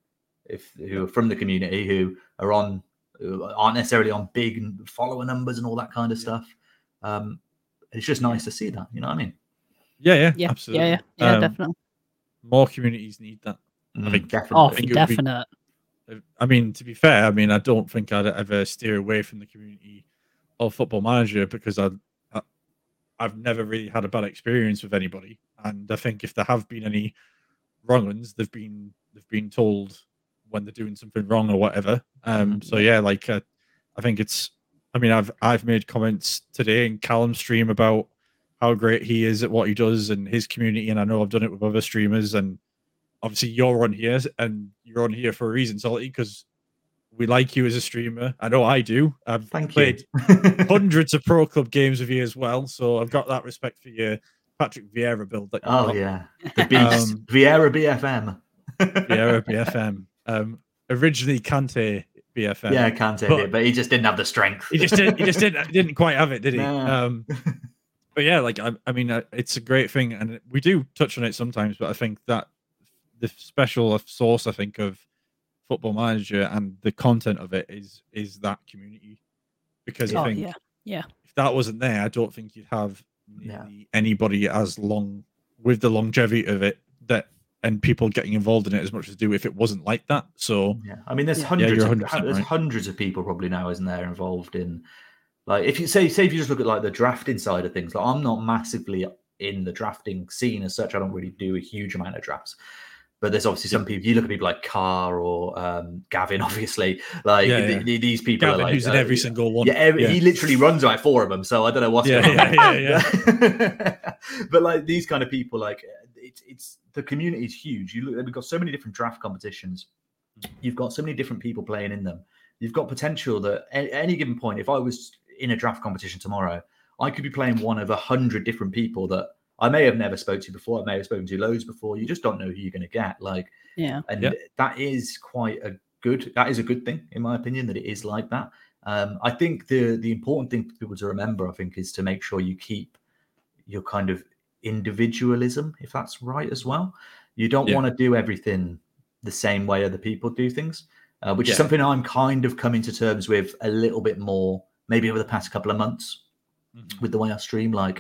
Speaker 3: if who are from the community who are on who aren't necessarily on big follower numbers and all that kind of
Speaker 1: Yeah.
Speaker 3: stuff. Um, it's just nice to see that. You know what I mean?
Speaker 1: yeah, yeah,
Speaker 2: Yeah,
Speaker 1: absolutely.
Speaker 2: yeah, yeah, yeah,
Speaker 1: Um,
Speaker 2: definitely.
Speaker 1: More communities need that.
Speaker 3: Mm,
Speaker 1: think-
Speaker 3: definitely.
Speaker 2: Oh,
Speaker 1: I think
Speaker 2: for
Speaker 1: it be-
Speaker 2: definite.
Speaker 1: Uh, I mean, to be fair, I mean, I don't think I'd ever steer away from the community of Football Manager because I, I, I've never really had a bad experience with anybody, and I think if there have been any wrong ones, they've been they've been told when they're doing something wrong or whatever. Um,
Speaker 3: Mhm.
Speaker 1: so yeah, like uh, I think it's. I mean, I've I've made comments today in Callum's stream about how great he is at what he does and his community, and I know I've done it with other streamers and obviously you're on here and you're on here for a reason, Salty, because we like you as a streamer. I know I do. I've
Speaker 3: Thank
Speaker 1: played
Speaker 3: you.
Speaker 1: hundreds of pro club games with you as well, so I've got that respect for your Patrick Vieira build. That
Speaker 3: oh
Speaker 1: got.
Speaker 3: yeah, the beast,
Speaker 1: Um,
Speaker 3: Vieira BFM.
Speaker 1: Vieira BFM. Um, originally Kante BFM.
Speaker 3: Yeah, can't take
Speaker 1: But-
Speaker 3: it, but he just didn't have the strength.
Speaker 1: he just didn't. He just didn't. Didn't quite have it, did he?
Speaker 3: No.
Speaker 1: Um, but yeah, like I, I mean, uh, it's a great thing, and we do touch on it sometimes. But I think that the special source, I think, of Football Manager and the content of it is is that community. Because I
Speaker 2: Oh,
Speaker 1: think
Speaker 2: yeah.
Speaker 1: if that wasn't there, I don't think you'd have
Speaker 3: Yeah.
Speaker 1: nearly anybody as long with the longevity of it that and people getting involved in it as much as do if it wasn't like that. So
Speaker 3: Yeah, I mean, there's
Speaker 2: Yeah.
Speaker 3: hundreds.
Speaker 1: you're
Speaker 3: of, there's
Speaker 1: right.
Speaker 3: hundreds of people probably now, isn't there, involved in like if you say say if you just look at like the drafting side of things. Like I'm not massively in the drafting scene as such. I don't really do a huge amount of drafts. But there's obviously some people. You look at people like Carr or um, Gavin, obviously. Like
Speaker 1: Yeah, yeah.
Speaker 3: th- these people
Speaker 1: Gavin,
Speaker 3: are like
Speaker 1: who's in
Speaker 3: uh,
Speaker 1: every single one.
Speaker 3: Yeah, every, he literally runs like four of them. So I don't know what's
Speaker 1: Yeah,
Speaker 3: going on.
Speaker 1: yeah, yeah,
Speaker 3: but like these kind of people, like it's it's the community is huge. You look, we've got so many different draft competitions. You've got so many different people playing in them. You've got potential that at any given point, if I was in a draft competition tomorrow, I could be playing one of a hundred different people that I may have never spoke to before. I may have spoken to loads before. You just don't know who you're going to get. Like,
Speaker 2: yeah,
Speaker 3: and
Speaker 1: Yeah.
Speaker 3: that is quite a good. That is a good thing, in my opinion, that it is like that. Um, I think the the important thing for people to remember, I think, is to make sure you keep your kind of individualism, if that's right as well. You don't
Speaker 1: Yeah.
Speaker 3: want to do everything the same way other people do things, uh, which is something I'm kind of coming to terms with a little bit more, maybe over the past couple of months
Speaker 1: Mhm.
Speaker 3: with the way I stream. Like,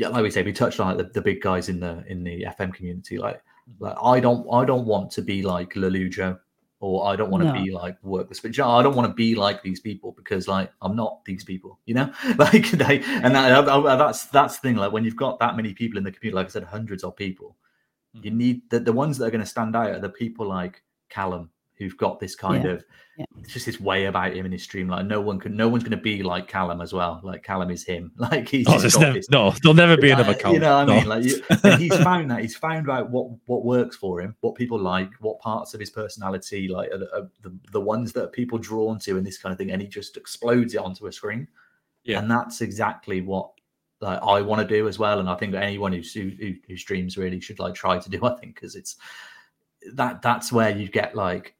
Speaker 3: yeah, like we say, we touched on like, the, the big guys in the in the FM community. Like,
Speaker 1: Mm-hmm.
Speaker 3: like I don't I don't want to be like Lollujo, or I don't want to
Speaker 2: No.
Speaker 3: be like Workless. But you I don't want to be like these people because like I'm not these people. You know, like they and that, that- that's that's the thing. Like when you've got that many people in the community, like I said, hundreds of people, you
Speaker 1: Mhm.
Speaker 3: need the the ones that are going to stand out are the people like Callum who've got this kind
Speaker 2: Yeah.
Speaker 3: of
Speaker 2: Yeah.
Speaker 3: it's just this way about him in his stream. Like no one can, no one's going to be like Callum as well. Like Callum is him. Like he's
Speaker 1: Oh,
Speaker 3: just
Speaker 1: there's
Speaker 3: got
Speaker 1: never,
Speaker 3: this-
Speaker 1: no, there'll never be
Speaker 3: uh,
Speaker 1: another
Speaker 3: You know what I mean? Like, you, he's found that he's found out what what works for him, what people like, what parts of his personality like are, the- are the the ones that people drawn to, and this kind of thing. And he just explodes it onto a screen.
Speaker 1: Yeah.
Speaker 3: and that's exactly what like I want to do as well. And I think anyone who's, who, who who streams really should like try to do. I think because it's that that's where you get like.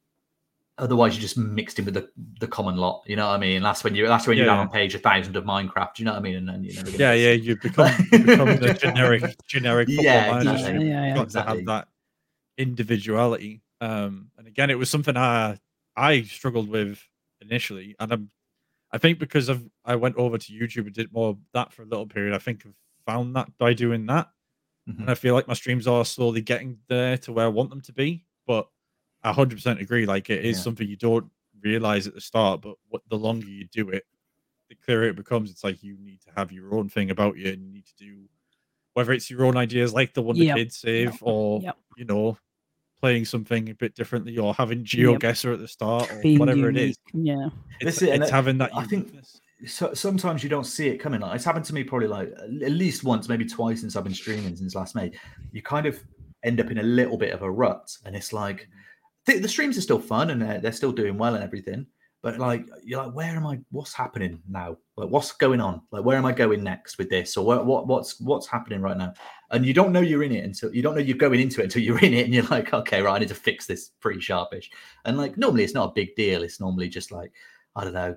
Speaker 3: Otherwise, you're just mixed in with the, the common lot. You know what I mean? That's when you that's when you're
Speaker 1: Yeah,
Speaker 3: down on page a thousand of Minecraft. You know what I mean? And then you know.
Speaker 1: Yeah, yeah, you become, you become the generic, generic
Speaker 3: Yeah, exactly.
Speaker 2: Yeah, yeah,
Speaker 1: You've got
Speaker 3: exactly.
Speaker 1: to have that individuality. Um, and again, it was something I I struggled with initially, and I'm, I think because of I went over to YouTube and did more of that for a little period. I think I've found that by doing that,
Speaker 3: Mhm.
Speaker 1: and I feel like my streams are slowly getting there to where I want them to be. But I 100% agree. Like it is
Speaker 3: Yeah.
Speaker 1: something you don't realize at the start, but what the longer you do it, the clearer it becomes. It's like you need to have your own thing about you, and you need to do whether it's your own ideas, like the one the kids save, or
Speaker 2: yep.
Speaker 1: you know, playing something a bit differently, or having GeoGuessr at the start, or
Speaker 2: Being
Speaker 1: whatever it is.
Speaker 2: Yeah.
Speaker 1: It's,
Speaker 3: That's it,
Speaker 1: it's having that.
Speaker 3: I think- so, sometimes you don't see it coming. Like it's happened to me probably like at least once, maybe twice since I've been streaming since last May. You kind of end up in a little bit of a rut, and it's like the, the streams are still fun and they're, they're still doing well and everything. But like you're like, where am I? What's happening now? Like what's going on? Like where am I going next with this? Or what, what what's what's happening right now? And you don't know you're in it until you don't know you're going into it until you're in it, and you're like, okay, right, I need to fix this pretty sharpish. And like normally it's not a big deal. It's normally just like I don't know.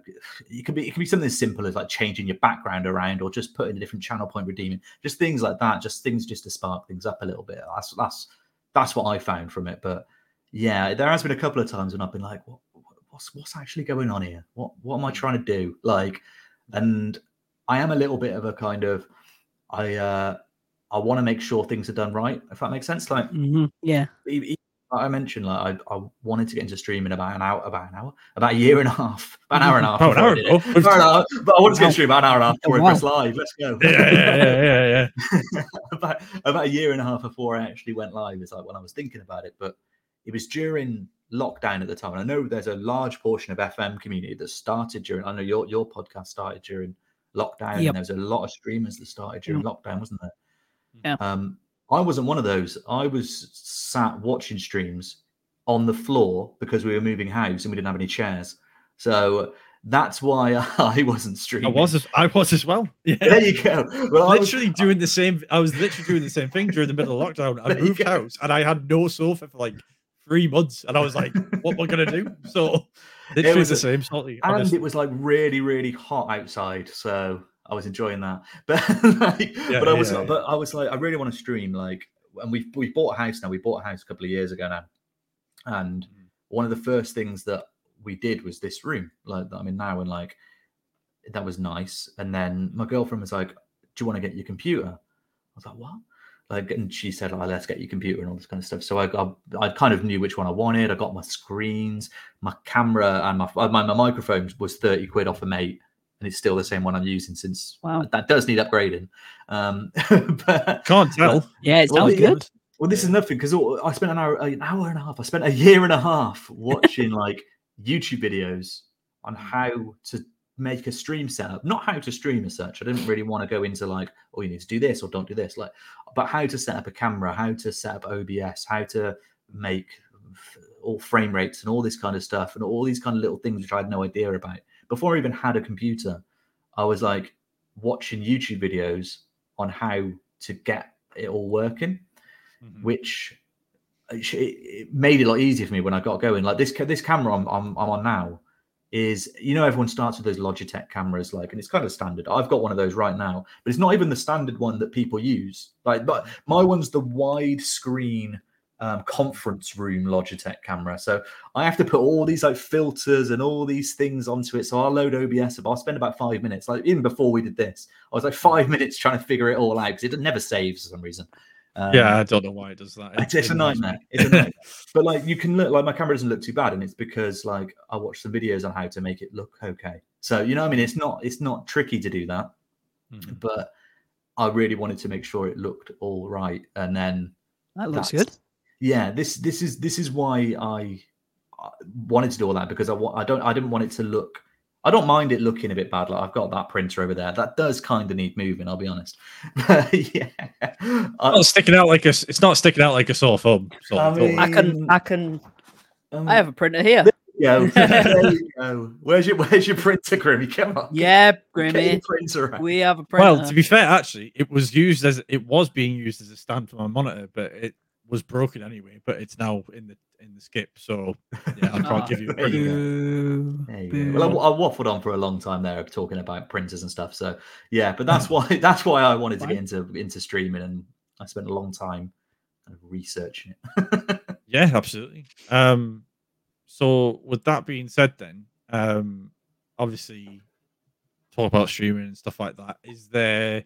Speaker 3: It can be it can be something as simple as like changing your background around or just putting a different channel point redeeming. Just things like that. Just things just to spark things up a little bit. That's that's that's what I found from it. But yeah, there has been a couple of times when I've been like, what, what's what's actually going on here? What what am I trying to do? Like, and I am a little bit of a kind of I uh I want to make sure things are done right. If that makes sense. Like
Speaker 2: hmm Yeah.
Speaker 3: like I mentioned, like I, I wanted to get into streaming about an hour, about an hour, about a year and a half, about an hour and a half.
Speaker 1: Oh, an hour
Speaker 3: it. About an hour, but I wanted to get into streaming about an hour and a half before
Speaker 2: Wow.
Speaker 3: I press live. Let's go.
Speaker 1: Yeah, yeah, yeah, yeah, yeah.
Speaker 3: about, about a year and a half before I actually went live is like when I was thinking about it. But it was during lockdown at the time. And I know there's a large portion of FM community that started during. I know your your podcast started during lockdown,
Speaker 2: Yep.
Speaker 3: and there was a lot of streamers that started during lockdown, wasn't there?
Speaker 2: Yeah.
Speaker 3: Um, I wasn't one of those. I was sat watching streams on the floor because we were moving house and we didn't have any chairs. So that's why I wasn't streaming.
Speaker 1: I
Speaker 3: streaming.
Speaker 1: was, as, I was as well. Yeah.
Speaker 3: There you go. Well, I was-
Speaker 1: literally doing the same. I was literally doing the same thing during the middle of lockdown. I moved house and I had no sofa for like three months, and I was like, "What am I gonna do?" So, it
Speaker 3: was
Speaker 1: the same. Totally.
Speaker 3: and
Speaker 1: honest.
Speaker 3: it was like really really hot outside so i was enjoying that but like,
Speaker 1: Yeah,
Speaker 3: but i was
Speaker 1: yeah, yeah.
Speaker 3: but i was like i really want to stream like and we we bought a house now we bought a house a couple of years ago now and
Speaker 1: Mhm.
Speaker 3: one of the first things that we did was this room like that i'm in now and like that was nice and then my girlfriend was like do you want to get your computer i was like what like and she said oh, let's get your computer and all this kind of stuff so I, I i kind of knew which one i wanted i got my screens my camera and my, my my microphone was 30 quid off a mate and it's still the same one i'm using since
Speaker 2: Wow.
Speaker 3: that does need upgrading um but
Speaker 1: Can't tell.
Speaker 2: Yeah, it
Speaker 3: Well,
Speaker 2: sounds
Speaker 3: yeah.
Speaker 2: good.
Speaker 3: well this is nothing because i spent an hour an hour and a half i spent a year and a half watching like youtube videos on how to make a stream setup, not how to stream as such. I didn't really want to go into like, oh, you need to do this or don't do this, like, but how to set up a camera, how to set up OBS, how to make all frame rates and all this kind of stuff, and all these kind of little things which I had no idea about before I even had a computer. I was like watching YouTube videos on how to get it all working,
Speaker 1: Mhm.
Speaker 3: which it, it made it a lot easier for me when I got going. Like this, this camera I'm, I'm, I'm on now is, you know, everyone starts with those Logitech cameras, like, and it's kind of standard. I've got one of those right now, but it's not even the standard one that people use. Like, but my one's the wide screen um, conference room Logitech camera. So I have to put all these like filters and all these things onto it. So I'll load OBS up. I'll spend about five minutes. Like even before we did this, I was like five minutes trying to figure it all out because it never saves for some reason. Um,
Speaker 1: yeah, I don't know why it does that.
Speaker 3: it's, it's a
Speaker 1: It annoys
Speaker 3: nightmare. It's a nightmare. but like you can look like my camera doesn't look too bad, and it's because like I watched some videos on how to make it look okay. So you know, what I mean, it's not it's not tricky to do that,
Speaker 1: Mhm.
Speaker 3: but I really wanted to make sure it looked all right, and then
Speaker 2: That looks good.
Speaker 3: yeah, this this is this is why I I wanted to do all that because I wa- I don't I didn't want it to look. I don't mind it looking a bit bad. Like I've got that printer over there. That does kind of need moving. I'll be honest. But yeah,
Speaker 1: It's
Speaker 3: I,
Speaker 1: not sticking out like a. s- It's not sticking out like a sore thumb. So
Speaker 3: I
Speaker 1: don't.
Speaker 2: I can. I can,
Speaker 3: um,
Speaker 2: I have a printer here.
Speaker 3: Yeah, there you go. Where's your Where's your printer, Grimmy? Come on.
Speaker 2: Yeah, Grimmy,
Speaker 3: printer out.
Speaker 2: we have a printer.
Speaker 1: well, to be fair, actually, it was used as it was being used as a stand for my monitor, but it was broken anyway. But it's now in the in the skip, so yeah, I can't
Speaker 2: Ah,
Speaker 1: give you. A
Speaker 3: there you
Speaker 1: printer.
Speaker 2: Boo,
Speaker 3: There you go. Well, I, I waffled on for a long time there, talking about printers and stuff. So yeah, but that's why that's why I wanted to get into into streaming, and I spent a long time kind of researching it.
Speaker 1: Yeah, absolutely. Um, so with that being said, then um, obviously talk about streaming and stuff like that. Is there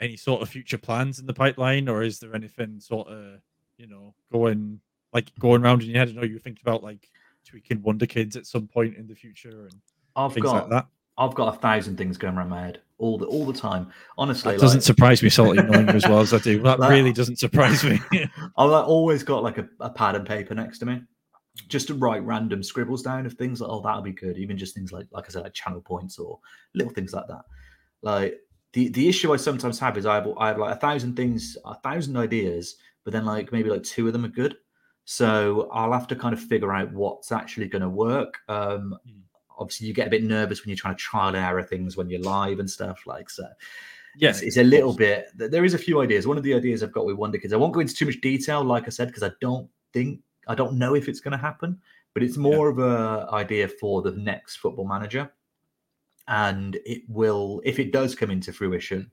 Speaker 1: any sort of future plans in the pipeline, or is there anything sort of you know going like going around in your head? I know you think about like tweaking Wonder Kids at some point in the future and
Speaker 3: I've
Speaker 1: things
Speaker 3: got
Speaker 1: like that.
Speaker 3: I've got a thousand things going around my head all the all the time. Honestly,
Speaker 1: That doesn't
Speaker 3: like,
Speaker 1: surprise me, salty knowing as well as I do. That
Speaker 3: That-
Speaker 1: really doesn't surprise me.
Speaker 3: I've like, always got like a, a pad and paper next to me, just to write random scribbles down of things like, oh, that'll be good. Even just things like, like I said, like channel points or little things like that. Like the the issue I sometimes have is I have I have like a thousand things, a thousand ideas, but then like maybe like two of them are good. So I'll have to kind of figure out what's actually going to work. Um,
Speaker 1: Hmm.
Speaker 3: obviously, you get a bit nervous when you're trying to trial and error things when you're live and stuff like so
Speaker 1: yeah,
Speaker 3: it's, it's a little bit there is a few ideas. One of the ideas i've got with wonder kids i won't go into too much detail like i said because i don't think i don't know if it's going to happen but it's more of a idea for the next football manager. And it will if it does come into fruition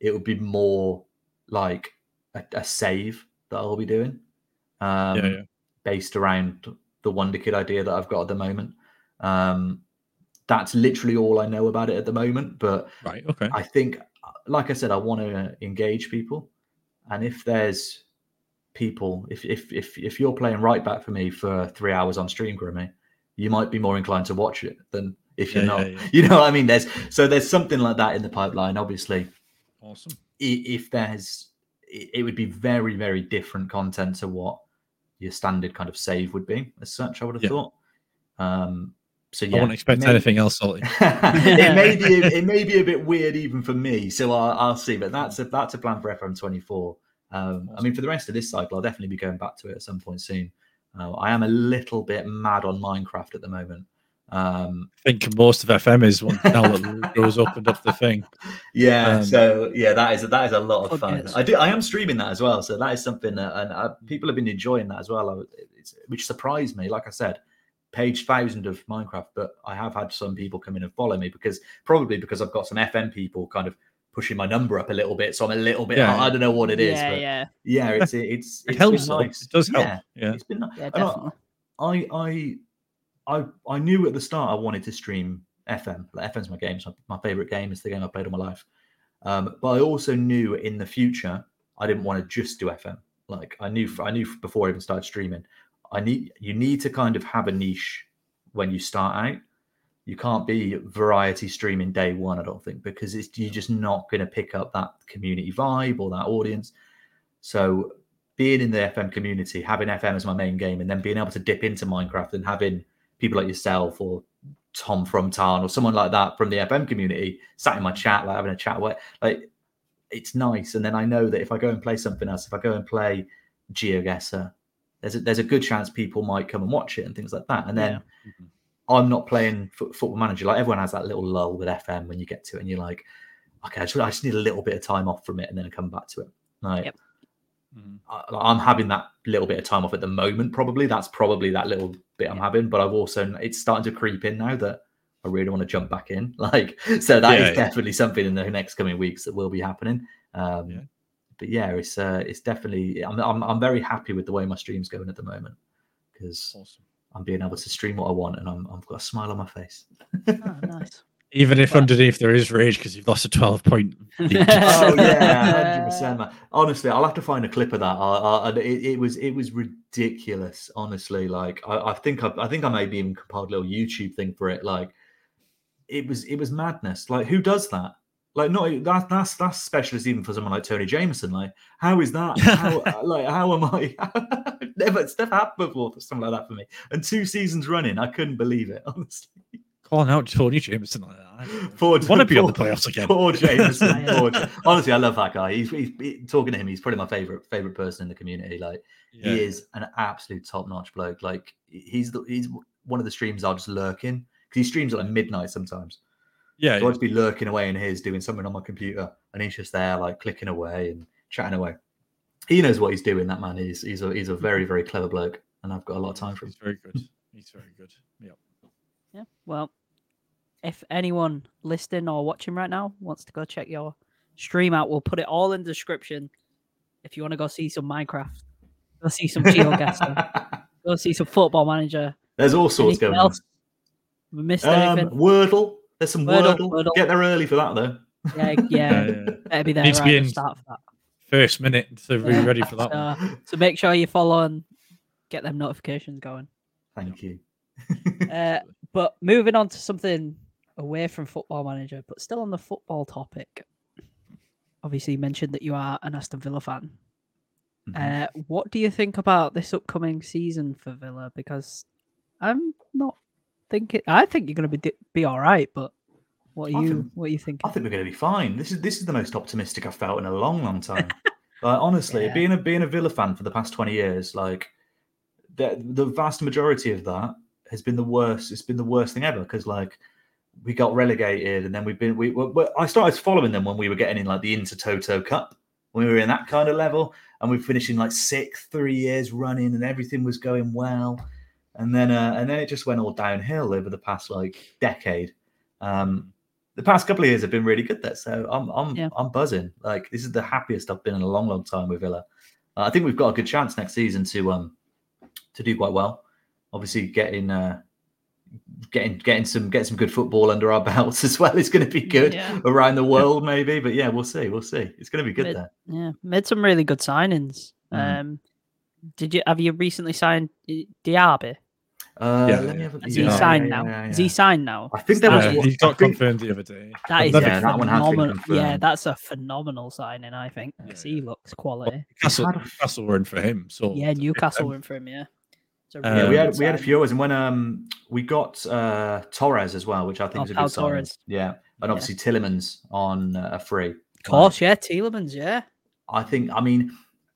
Speaker 3: it would be more like a, a save that i'll be doing um
Speaker 1: yeah, yeah.
Speaker 3: based around the Wonder Kid idea that I've got at the moment. Um, that's literally all I know about it at the moment. But
Speaker 1: Right. Okay.
Speaker 3: I think, like I said, I want to engage people, and if there's people, if if if if you're playing right back for me for three hours on stream, Grimmy, you might be more inclined to watch it than if you're
Speaker 1: Yeah,
Speaker 3: not.
Speaker 1: yeah, yeah.
Speaker 3: You know what I mean? There's so there's something like that in the pipeline. Obviously,
Speaker 1: Awesome.
Speaker 3: if there's it it would be very very different content to what your standard kind of save would be as such i would have
Speaker 1: Yeah.
Speaker 3: thought um so
Speaker 1: I
Speaker 3: yeah
Speaker 1: wouldn't expect anything else, salty.
Speaker 3: it may be a, it may be a bit weird even for me so I'll, I'll see but that's a that's a plan for fm24 um i mean for the rest of this cycle i'll definitely be going back to it at some point soon uh, i am a little bit mad on minecraft at the moment um
Speaker 1: I think most of FM is one now that Ludo's opened up the thing.
Speaker 3: Yeah,
Speaker 1: Um,
Speaker 3: so yeah, that is that is a lot of fun.
Speaker 2: Podcast.
Speaker 3: I do I am streaming that as well, so that is something that and uh, people have been enjoying that as well. It's, which surprised me. Like I said, page thousand of Minecraft, but I have had some people come in and follow me because probably because I've got some FM people kind of pushing my number up a little bit, so I'm a little bit.
Speaker 1: Yeah.
Speaker 3: I don't know what it is,
Speaker 2: yeah,
Speaker 3: but
Speaker 2: yeah,
Speaker 3: yeah, it's it's
Speaker 1: It
Speaker 3: it's
Speaker 1: helps.
Speaker 3: nice.
Speaker 1: It does help.
Speaker 3: Yeah,
Speaker 1: Yeah.
Speaker 3: it's been.
Speaker 2: yeah, definitely.
Speaker 3: I I I I knew at the start I wanted to stream FM. Like FM's my game. So my favorite game. It's the game I played all my life. Um, but I also knew in the future I didn't want to just do FM. Like I knew I knew before I even started streaming. I need you need to kind of have a niche when you start out. You can't be variety streaming day one, I don't think, because it's you're just not going to pick up that community vibe or that audience. So being in the FM community, having FM as my main game, and then being able to dip into Minecraft and having people like yourself or Tom from Tarn or someone like that from the FM community sat in my chat, like having a chat. Where like it's nice, and then I know that if I go and play something else, if I go and play GeoGuessr, there's a, there's a good chance people might come and watch it and things like that. And then
Speaker 2: Yeah.
Speaker 1: Mhm.
Speaker 3: I'm not playing fo- Football Manager. Like everyone has that little lull with FM when you get to it, and you're like, okay, I just, I just need a little bit of time off from it, and then come back to it. Like
Speaker 2: Yep.
Speaker 1: Mhm.
Speaker 3: I- I'm having that little bit of time off at the moment. Probably that's probably that little bit I'm having, but I've also it's starting to creep in now that I really want to jump back in. Like so, that is
Speaker 1: Yeah, yeah.
Speaker 3: definitely something in the next coming weeks that will be happening. Um,
Speaker 1: Yeah.
Speaker 3: But yeah, it's uh, it's definitely I'm, I'm I'm very happy with the way my stream's going at the moment because
Speaker 1: Awesome.
Speaker 3: I'm being able to stream what I want and I'm I've got a smile on my face.
Speaker 2: Oh, nice.
Speaker 1: Even if
Speaker 2: Well-
Speaker 1: underneath there is rage because you've lost a 12 point lead.
Speaker 3: oh yeah, hundred percent, man. Honestly, I'll have to find a clip of that. I, I, and it, it was it was ridiculous. Honestly, like I, I think I, I think I maybe even compiled a little YouTube thing for it. Like it was it was madness. Like who does that? Like not that that's that's specialist even for someone like Tony Jameson. Like how is that? How, uh, like how am I? Never it's never happened before something like that for me. And two seasons running, I couldn't believe it. Honestly,
Speaker 1: Calling out Tony Jameson like that.
Speaker 3: Poor-
Speaker 1: want to be on the playoffs again.
Speaker 3: Poor Jameson. Poor Honestly, I love that guy. He's, he's, he- talking to him. He's probably my favorite favorite person in the community. Like
Speaker 1: Yeah.
Speaker 3: he is an absolute top notch bloke. Like he's the he's one of the streams I'll just lurk in because he streams at like midnight sometimes.
Speaker 1: Yeah.
Speaker 3: So I'll just be lurking away in his doing something on my computer, and he's just there like clicking away and chatting away. He knows what he's doing. That man is he's a he's a very very clever bloke, and I've got a lot of time for him.
Speaker 1: He's very good. He's very good. Yep.
Speaker 2: Yeah. Well, if anyone listening or watching right now wants to go check your stream out, we'll put it all in the description. If you want to go see some Minecraft, go see some GeoGuessr, go see some Football Manager.
Speaker 3: There's all sorts
Speaker 2: Anything
Speaker 3: going
Speaker 2: else? We missed
Speaker 3: on. Um,
Speaker 2: anything?
Speaker 3: Wordle. There's some
Speaker 2: Wordle,
Speaker 3: Wordle.
Speaker 2: Wordle.
Speaker 3: Get there early for that though.
Speaker 2: Yeah,
Speaker 1: Yeah,
Speaker 2: yeah.
Speaker 1: yeah.
Speaker 2: Better be there
Speaker 1: Needs to be in-
Speaker 2: start for that.
Speaker 1: First minute to be
Speaker 2: Yeah.
Speaker 1: ready for that one.
Speaker 2: So, so make sure you follow and get them notifications going.
Speaker 3: Thank you.
Speaker 2: Uh, but moving on to something away from Football Manager, but still on the football topic. Obviously, you mentioned that you are an Aston Villa fan.
Speaker 3: Mhm.
Speaker 2: Uh, what do you think about this upcoming season for Villa? Because I'm not thinking. I think you're going to be be all right, but what are
Speaker 3: I
Speaker 2: you
Speaker 3: think-
Speaker 2: what are you thinking?
Speaker 3: I think we're going to be fine. This is this is the most optimistic I've felt in a long, long time. like honestly,
Speaker 2: Yeah.
Speaker 3: being a being a Villa fan for the past twenty years, like the the vast majority of that has been the worst. It's been the worst thing ever because like we got relegated, and then we've been we. we we- I started following them when we were getting in like the Intertoto Cup. When we were in that kind of level, and we finished finishing like sixth, three years running, and everything was going well. And then, uh, and then it just went all downhill over the past like decade. Um, the past couple of years have been really good there. So I'm I'm
Speaker 2: Yeah.
Speaker 3: I'm buzzing. Like this is the happiest I've been in a long, long time with Villa. Uh, I think we've got a good chance next season to um to do quite well. Obviously, getting uh getting getting some getting some good football under our belts as well is going to be good
Speaker 2: Yeah.
Speaker 3: around the world, maybe. But yeah, we'll see. We'll see. It's going to be good
Speaker 2: Mid-
Speaker 3: there.
Speaker 2: Yeah, made some really good signings.
Speaker 3: Mhm.
Speaker 2: Um, did you have you recently signed uh, Diaby?
Speaker 3: Uh,
Speaker 1: Yeah,
Speaker 3: let me have a-
Speaker 2: Is
Speaker 3: yeah,
Speaker 2: he signed
Speaker 3: yeah,
Speaker 2: now?
Speaker 3: yeah,
Speaker 2: Is he signed now?
Speaker 3: I think there was.
Speaker 1: Yeah,
Speaker 3: one-
Speaker 1: he
Speaker 3: I
Speaker 1: got
Speaker 3: think-
Speaker 1: confirmed the other day.
Speaker 2: That
Speaker 1: I've
Speaker 2: is
Speaker 1: never-
Speaker 2: a
Speaker 3: Yeah, that one has been
Speaker 2: phenomenal. Yeah, that's a phenomenal signing. I think
Speaker 1: Yeah,
Speaker 2: 'cause
Speaker 1: yeah.
Speaker 2: he looks quality.
Speaker 1: Newcastle,
Speaker 3: had a-
Speaker 1: Newcastle were in for him. So
Speaker 2: Yeah, Newcastle
Speaker 1: them-
Speaker 2: were in for him. Yeah, It's
Speaker 1: Yeah,
Speaker 3: Yeah, we had we had a few others, and when um we got uh Torres as well, which I think
Speaker 2: Oh,
Speaker 3: is a
Speaker 2: Pau
Speaker 3: good signing.
Speaker 2: Torres.
Speaker 3: Yeah, and
Speaker 2: Yeah.
Speaker 3: obviously Tielemans on uh, a free.
Speaker 2: Of course, yeah, Tielemans, yeah.
Speaker 3: I think. I mean,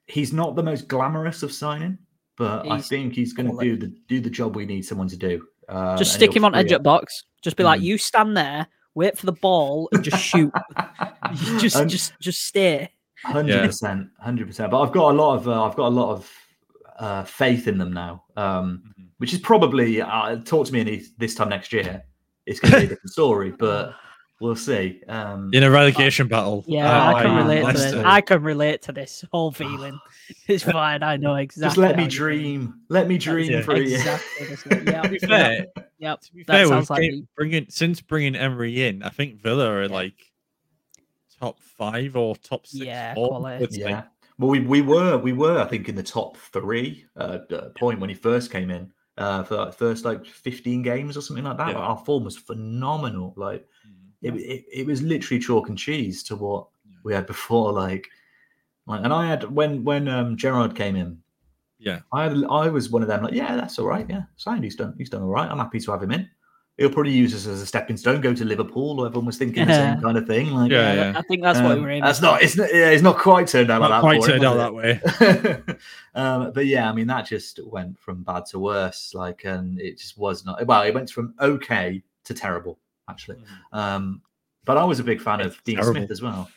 Speaker 3: he's not the most glamorous of signing, but I think he's going to do the do the job we need someone to do. Uh,
Speaker 2: Just stick him on
Speaker 3: free
Speaker 2: edge
Speaker 3: up.
Speaker 2: box. Just be like,
Speaker 3: Mm.
Speaker 2: you stand there, wait for the ball, and just shoot. just,
Speaker 3: And-
Speaker 2: just, just stay.
Speaker 3: Hundred percent, hundred percent. But I've got a lot of uh, I've got a lot of uh, faith in them now, um,
Speaker 1: Mhm.
Speaker 3: which is probably uh, talk to me in this time next year. It's going to be a different story, but we'll see. Um,
Speaker 1: in a relegation battle.
Speaker 2: Yeah,
Speaker 1: uh,
Speaker 2: I can
Speaker 3: I-
Speaker 2: relate to this. I can relate to this whole feeling. It's fine. I know exactly.
Speaker 3: just let me
Speaker 2: how you
Speaker 3: dream. Let me dream
Speaker 1: yeah.
Speaker 3: for a year.
Speaker 2: Exactly. yeah,
Speaker 1: To be fair,
Speaker 2: Yep.
Speaker 1: to be
Speaker 2: That
Speaker 1: fair, we've
Speaker 2: sounds like
Speaker 1: came- bringing since bringing Emery in, I think Villa are
Speaker 2: Yeah.
Speaker 1: like top five or top six.
Speaker 2: Yeah, quality.
Speaker 3: Yeah.
Speaker 1: Like-
Speaker 3: Well, we, we were we were I think in the top three uh, point when he first came in uh, for like first like fifteen games or something like that.
Speaker 1: Yeah.
Speaker 3: Our form was phenomenal. Like
Speaker 1: Mm.
Speaker 3: it, it, it was literally chalk and cheese to what we had before. Like, like and I had when when um, Gerrard came in,
Speaker 1: yeah,
Speaker 3: I had I was one of them like yeah that's all right yeah signed he's done he's done all right I'm happy to have him in. He'll probably use this as a stepping stone, go to Liverpool, or everyone was thinking the same kind of thing. Like,
Speaker 1: Yeah,
Speaker 2: Yeah,
Speaker 1: yeah.
Speaker 2: I think that's what
Speaker 3: um,
Speaker 2: we're aiming.
Speaker 3: That's not. It's not. Yeah, it's not quite turned out
Speaker 1: Not
Speaker 3: like that.
Speaker 1: quite turned out that way.
Speaker 3: um, but yeah, I mean, that just went from bad to worse. Like, and it just was not. Well, it went from okay to terrible, actually. Um, but I was a big fan
Speaker 1: It's
Speaker 3: of Dean
Speaker 1: terrible.
Speaker 3: Smith as well.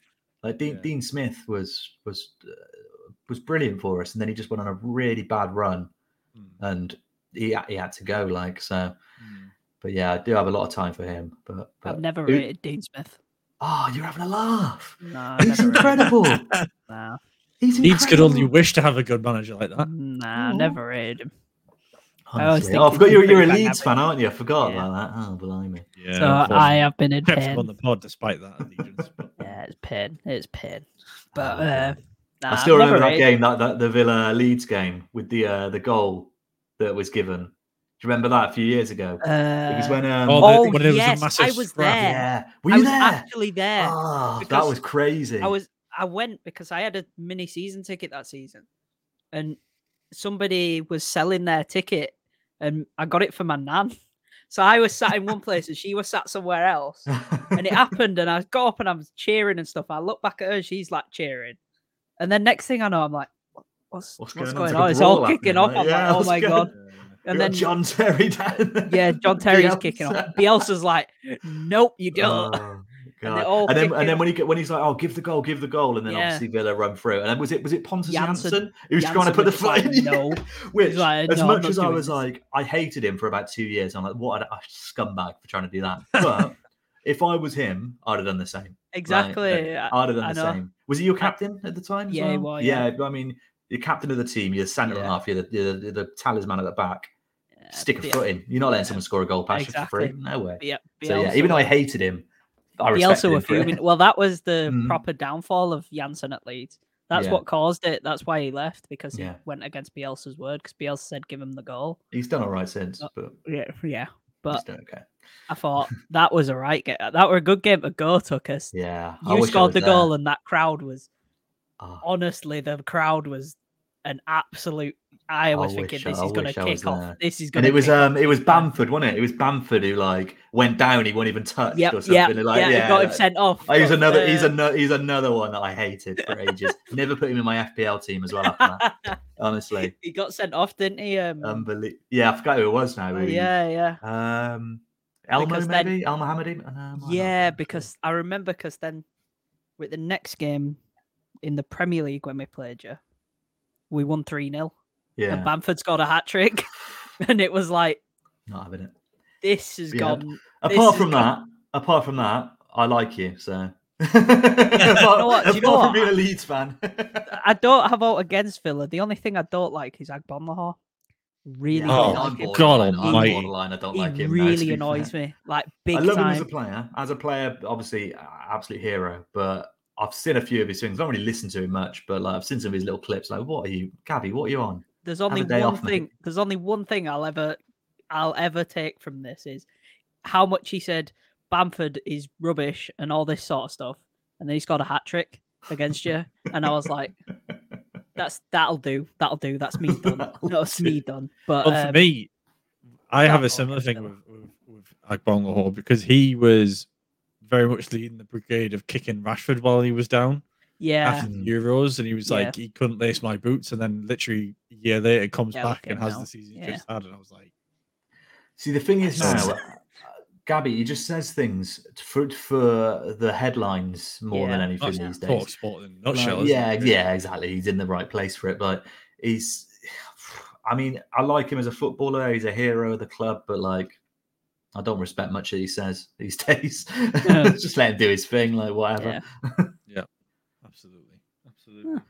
Speaker 3: Like Dean,
Speaker 1: Yeah.
Speaker 3: Dean Smith was was uh, was brilliant for us, and then he just went on a really bad run,
Speaker 1: Mm,
Speaker 3: and he he had to go. Like so,
Speaker 1: mm.
Speaker 3: But yeah, I do have a lot of time for him. But, but
Speaker 2: I've never
Speaker 3: who-
Speaker 2: rated Dean Smith.
Speaker 3: Oh, you're having a laugh.
Speaker 2: No,
Speaker 3: He's
Speaker 2: never rated him.
Speaker 3: incredible.
Speaker 2: Nah,
Speaker 3: He's
Speaker 1: Leeds could only wish to have a good manager like that.
Speaker 2: nah,
Speaker 3: Oh.
Speaker 2: never rated him. I
Speaker 3: Honestly.
Speaker 2: think
Speaker 3: Oh, I forgot you're, you're a Leeds fan, aren't you? I forgot
Speaker 2: Yeah.
Speaker 3: about that. Oh, blimey.
Speaker 1: Yeah,
Speaker 2: so I have been in
Speaker 1: kept him on the pod despite that.
Speaker 2: Yeah, it's pain. It's pain. But
Speaker 3: Oh,
Speaker 2: uh, nah,
Speaker 3: I still
Speaker 2: I've
Speaker 3: remember that
Speaker 2: rated-
Speaker 3: game, that, that the Villa Leeds game with the uh, the goal that was given. Do you remember that a few years ago? it was
Speaker 2: Uh,
Speaker 3: when um,
Speaker 1: Oh, the-
Speaker 2: oh
Speaker 1: when there was a
Speaker 2: yes,
Speaker 1: massive
Speaker 2: I was
Speaker 1: scrap.
Speaker 2: there.
Speaker 3: yeah, were
Speaker 2: I
Speaker 3: you
Speaker 2: was
Speaker 3: there?
Speaker 2: actually there.
Speaker 3: Oh, that was crazy.
Speaker 2: I was I went because I had a mini season ticket that season, and somebody was selling their ticket, and I got it for my nan. So I was sat in one place and she was sat somewhere else, and it happened. And I got up and I was cheering and stuff. I look back at her, she's like cheering, and then next thing I know, I'm like, "What's
Speaker 3: What's
Speaker 2: what's,
Speaker 3: going on? It's like?
Speaker 2: It's all kicking off."
Speaker 3: like,
Speaker 2: I'm
Speaker 3: yeah,
Speaker 2: like, "Oh my
Speaker 3: going-
Speaker 2: god!" And then
Speaker 3: John Terry down.
Speaker 2: yeah, John Terry's kicking off.
Speaker 3: Bielsa.
Speaker 2: Bielsa's like, "Nope, you don't."
Speaker 3: Oh,
Speaker 2: And they
Speaker 3: God.
Speaker 2: all
Speaker 3: and then, and then when he when he's like, "Oh, give the goal, give the goal," and then
Speaker 2: Yeah.
Speaker 3: obviously Villa run through. And then was it was it Pontus
Speaker 2: Jansson-
Speaker 3: Jansson who was trying to put the foot
Speaker 2: like? "No."
Speaker 3: Which,
Speaker 2: like,
Speaker 3: as
Speaker 2: "No, I'm
Speaker 3: much as I was
Speaker 2: this."
Speaker 3: like, I hated him for about two years. I'm like, what a, scumbag for trying to do that. But if I was him, I'd have done the same. Like,
Speaker 2: Exactly. I-
Speaker 3: I'd have done
Speaker 2: I
Speaker 3: the
Speaker 2: know.
Speaker 3: same. Was he your captain at the time? as
Speaker 2: Yeah,
Speaker 3: well?
Speaker 2: was, yeah.
Speaker 3: I mean, you're captain of the team. You're centre
Speaker 2: Yeah.
Speaker 3: half. You're the, you're the, the talisman at the back.
Speaker 2: Yeah,
Speaker 3: Stick a foot in. You're not letting someone score a goal past you for free. No way.
Speaker 2: Biel-
Speaker 3: So yeah, even though I hated him, I respected
Speaker 2: Bielsa
Speaker 3: him
Speaker 2: were fuming. Well, that was the
Speaker 3: Mm.
Speaker 2: proper downfall of Jansson at Leeds. That's
Speaker 3: Yeah.
Speaker 2: what caused it. That's why he left because he
Speaker 3: Yeah.
Speaker 2: went against Bielsa's word because Bielsa said give him the goal.
Speaker 3: He's done all right since,
Speaker 2: Uh,
Speaker 3: but
Speaker 2: Yeah, yeah. But
Speaker 3: okay.
Speaker 2: I thought that was a right game. That were a good game to go to because
Speaker 3: Yeah,
Speaker 2: you scored the goal and that crowd was
Speaker 3: Oh,
Speaker 2: honestly the crowd was an absolute. I was
Speaker 3: I
Speaker 2: thinking
Speaker 3: wish-
Speaker 2: this
Speaker 3: I
Speaker 2: is going to
Speaker 3: wish I was
Speaker 2: kick off.
Speaker 3: there.
Speaker 2: This is going
Speaker 3: and it was um, it was Bamford, wasn't it? It was Bamford who like went down. He wasn't even touched
Speaker 2: Yep,
Speaker 3: or something.
Speaker 2: yeah,
Speaker 3: and, like,
Speaker 2: yeah,
Speaker 3: yeah,
Speaker 2: got him sent off.
Speaker 3: Oh, he's
Speaker 2: but,
Speaker 3: another. He's
Speaker 2: uh,
Speaker 3: another. He's another one that I hated for ages. Never put him in my FPL team as well. After that, honestly,
Speaker 2: he got sent off, didn't he? Um,
Speaker 3: unbelievable. Yeah, I forgot who it was now.
Speaker 2: oh, yeah, yeah.
Speaker 3: Um, Elmo
Speaker 2: Because then-
Speaker 3: maybe El Mohammedi. No, I'm not
Speaker 2: Yeah, because I remember because then with the next game in the Premier League when we played you, we won 3 0
Speaker 3: yeah,
Speaker 2: and Bamford scored a hat trick. and it was like,
Speaker 3: not having it.
Speaker 2: this has
Speaker 3: Yeah.
Speaker 2: gone.
Speaker 3: Apart from
Speaker 2: go-
Speaker 3: that, apart from that, I like you. So.
Speaker 2: you know what? Do you know
Speaker 3: apart
Speaker 2: what?
Speaker 3: from being a Leeds fan,
Speaker 2: I don't have out against Villa. The only thing I don't like is Agbonlahor. Really,
Speaker 1: Oh,
Speaker 2: don't
Speaker 3: I'm
Speaker 2: like him.
Speaker 1: God
Speaker 3: borderline. I'm
Speaker 1: almighty.
Speaker 3: borderline. I don't
Speaker 2: he
Speaker 3: like him.
Speaker 2: really
Speaker 3: be
Speaker 2: annoys
Speaker 3: fair.
Speaker 2: me. Like big
Speaker 3: I love him as a player. As a player, obviously, uh, absolute hero. But I've seen a few of his things. I don't really listen to him much, but like I've seen some of his little clips. Like, what are you, Gabby? What are you on?
Speaker 2: There's only one
Speaker 3: off, mate.
Speaker 2: thing there's only one thing i'll ever i'll ever take from this is how much he said bamford is rubbish and all this sort of stuff and then he's got a hat trick against you and i was like that's that'll do that'll do that's me done
Speaker 3: That'll
Speaker 2: that's
Speaker 3: do.
Speaker 2: me done but
Speaker 1: Well, for
Speaker 2: um,
Speaker 1: me, I have a similar thing with, with, with Agbonlahor because he was very much leading the brigade of kicking Rashford while he was down
Speaker 2: yeah
Speaker 1: after the Euros, and he was
Speaker 2: Yeah.
Speaker 1: like he couldn't lace my boots, and then literally a year later comes
Speaker 2: Yeah,
Speaker 1: back and has
Speaker 2: now.
Speaker 1: the season
Speaker 2: Yeah.
Speaker 1: just had, and I was like,
Speaker 3: See, the thing is now, uh, Gabby, he just says things for for the headlines more than anything
Speaker 1: that's
Speaker 3: these days.
Speaker 1: sport in a
Speaker 3: Like,
Speaker 1: nutshell. isn't
Speaker 3: yeah,
Speaker 1: it?
Speaker 3: yeah, exactly. He's in the right place for it, but he's. I mean, I like him as a footballer. He's a hero of the club, but like, I don't respect much that he says these days. just let him do his thing, like whatever.
Speaker 2: yeah
Speaker 1: Absolutely. Absolutely.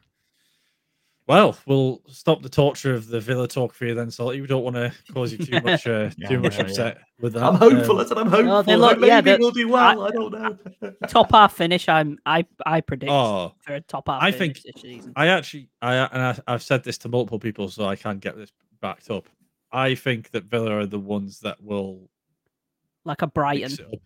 Speaker 1: Well, we'll stop the torture of the Villa talk for you then, Salty. We don't want to cause you too much uh,
Speaker 3: Yeah,
Speaker 1: too much
Speaker 3: yeah, yeah.
Speaker 1: upset with that.
Speaker 3: I'm hopeful.
Speaker 1: Um,
Speaker 3: I said I'm hopeful.
Speaker 2: they look-
Speaker 3: Maybe
Speaker 2: yeah,
Speaker 3: we'll do well. I, don't know.
Speaker 2: top half finish i'm i i predict
Speaker 1: oh,
Speaker 2: for a top half
Speaker 1: I
Speaker 2: finish
Speaker 1: think-
Speaker 2: this season
Speaker 1: I actually, I and I, I've said this to multiple people, so I can't get this backed up. I think that Villa are the ones that will
Speaker 2: like a brighton
Speaker 1: mix.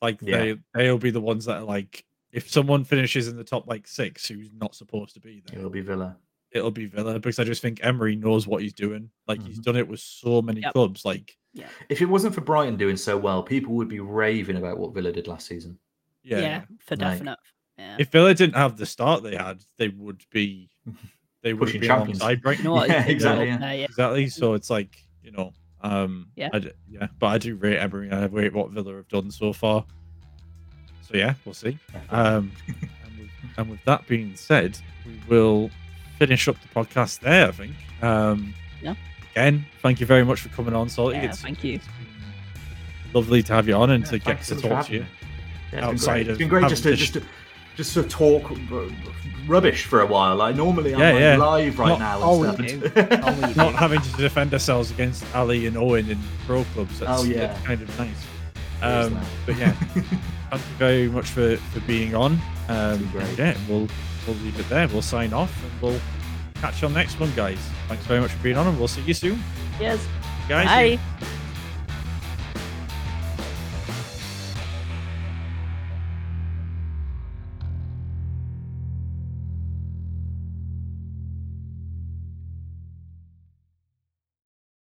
Speaker 1: Like
Speaker 3: Yeah.
Speaker 1: they, they'll be the ones that are like, if someone finishes in the top like six, who's not supposed to be there,
Speaker 3: It'll be Villa.
Speaker 1: it'll be Villa because I just think Emery knows what he's doing. Like he's
Speaker 3: Mhm.
Speaker 1: done it with so many
Speaker 2: Yep.
Speaker 1: clubs. Like
Speaker 2: Yeah.
Speaker 3: If it wasn't for Brighton doing so well, people would be raving about what Villa did last season.
Speaker 2: Yeah,
Speaker 1: Yeah.
Speaker 2: for
Speaker 3: Like-
Speaker 2: definite. Yeah.
Speaker 1: If Villa didn't have the start they had, they would be they would
Speaker 3: Pushing
Speaker 1: be
Speaker 3: champions.
Speaker 1: alongside Brighton.
Speaker 2: you know what?
Speaker 3: Yeah, exactly,
Speaker 2: uh,
Speaker 3: yeah.
Speaker 2: yeah.
Speaker 1: Exactly. So it's like you know, um,
Speaker 2: Yeah.
Speaker 1: I d- yeah. But I do rate Emery. I rate what Villa have done so far. So yeah, we'll see. Um, and, with, and with that being said, we will finish up the podcast there. I think. Um,
Speaker 2: Yeah.
Speaker 1: Again, thank you very much for coming on, Salty.
Speaker 2: Yeah,
Speaker 1: it's,
Speaker 2: thank you.
Speaker 1: lovely to have you on and
Speaker 3: Yeah,
Speaker 1: to get to
Speaker 3: so much for
Speaker 1: talk to you.
Speaker 3: me. Yeah, it's
Speaker 1: outside
Speaker 3: been great,
Speaker 1: of
Speaker 3: it's been great just to,
Speaker 1: to
Speaker 3: just to just to talk rubbish for a while. Like normally I'm
Speaker 1: Yeah,
Speaker 3: like
Speaker 1: yeah.
Speaker 3: live right
Speaker 1: Not
Speaker 3: now.
Speaker 2: all
Speaker 3: and stuff.
Speaker 2: do. All we do.
Speaker 1: Not having to defend ourselves against Ali and Owen in pro clubs. That's,
Speaker 3: Oh, yeah.
Speaker 1: that's kind of nice. Um, but yeah, thank you very much for, for being on. Um,
Speaker 3: great.
Speaker 1: yeah, we'll we'll leave it there. We'll sign off and we'll catch you on the next one, guys. Thanks very much for being on, and we'll see you soon,
Speaker 2: Yes.
Speaker 1: guys.
Speaker 2: Bye.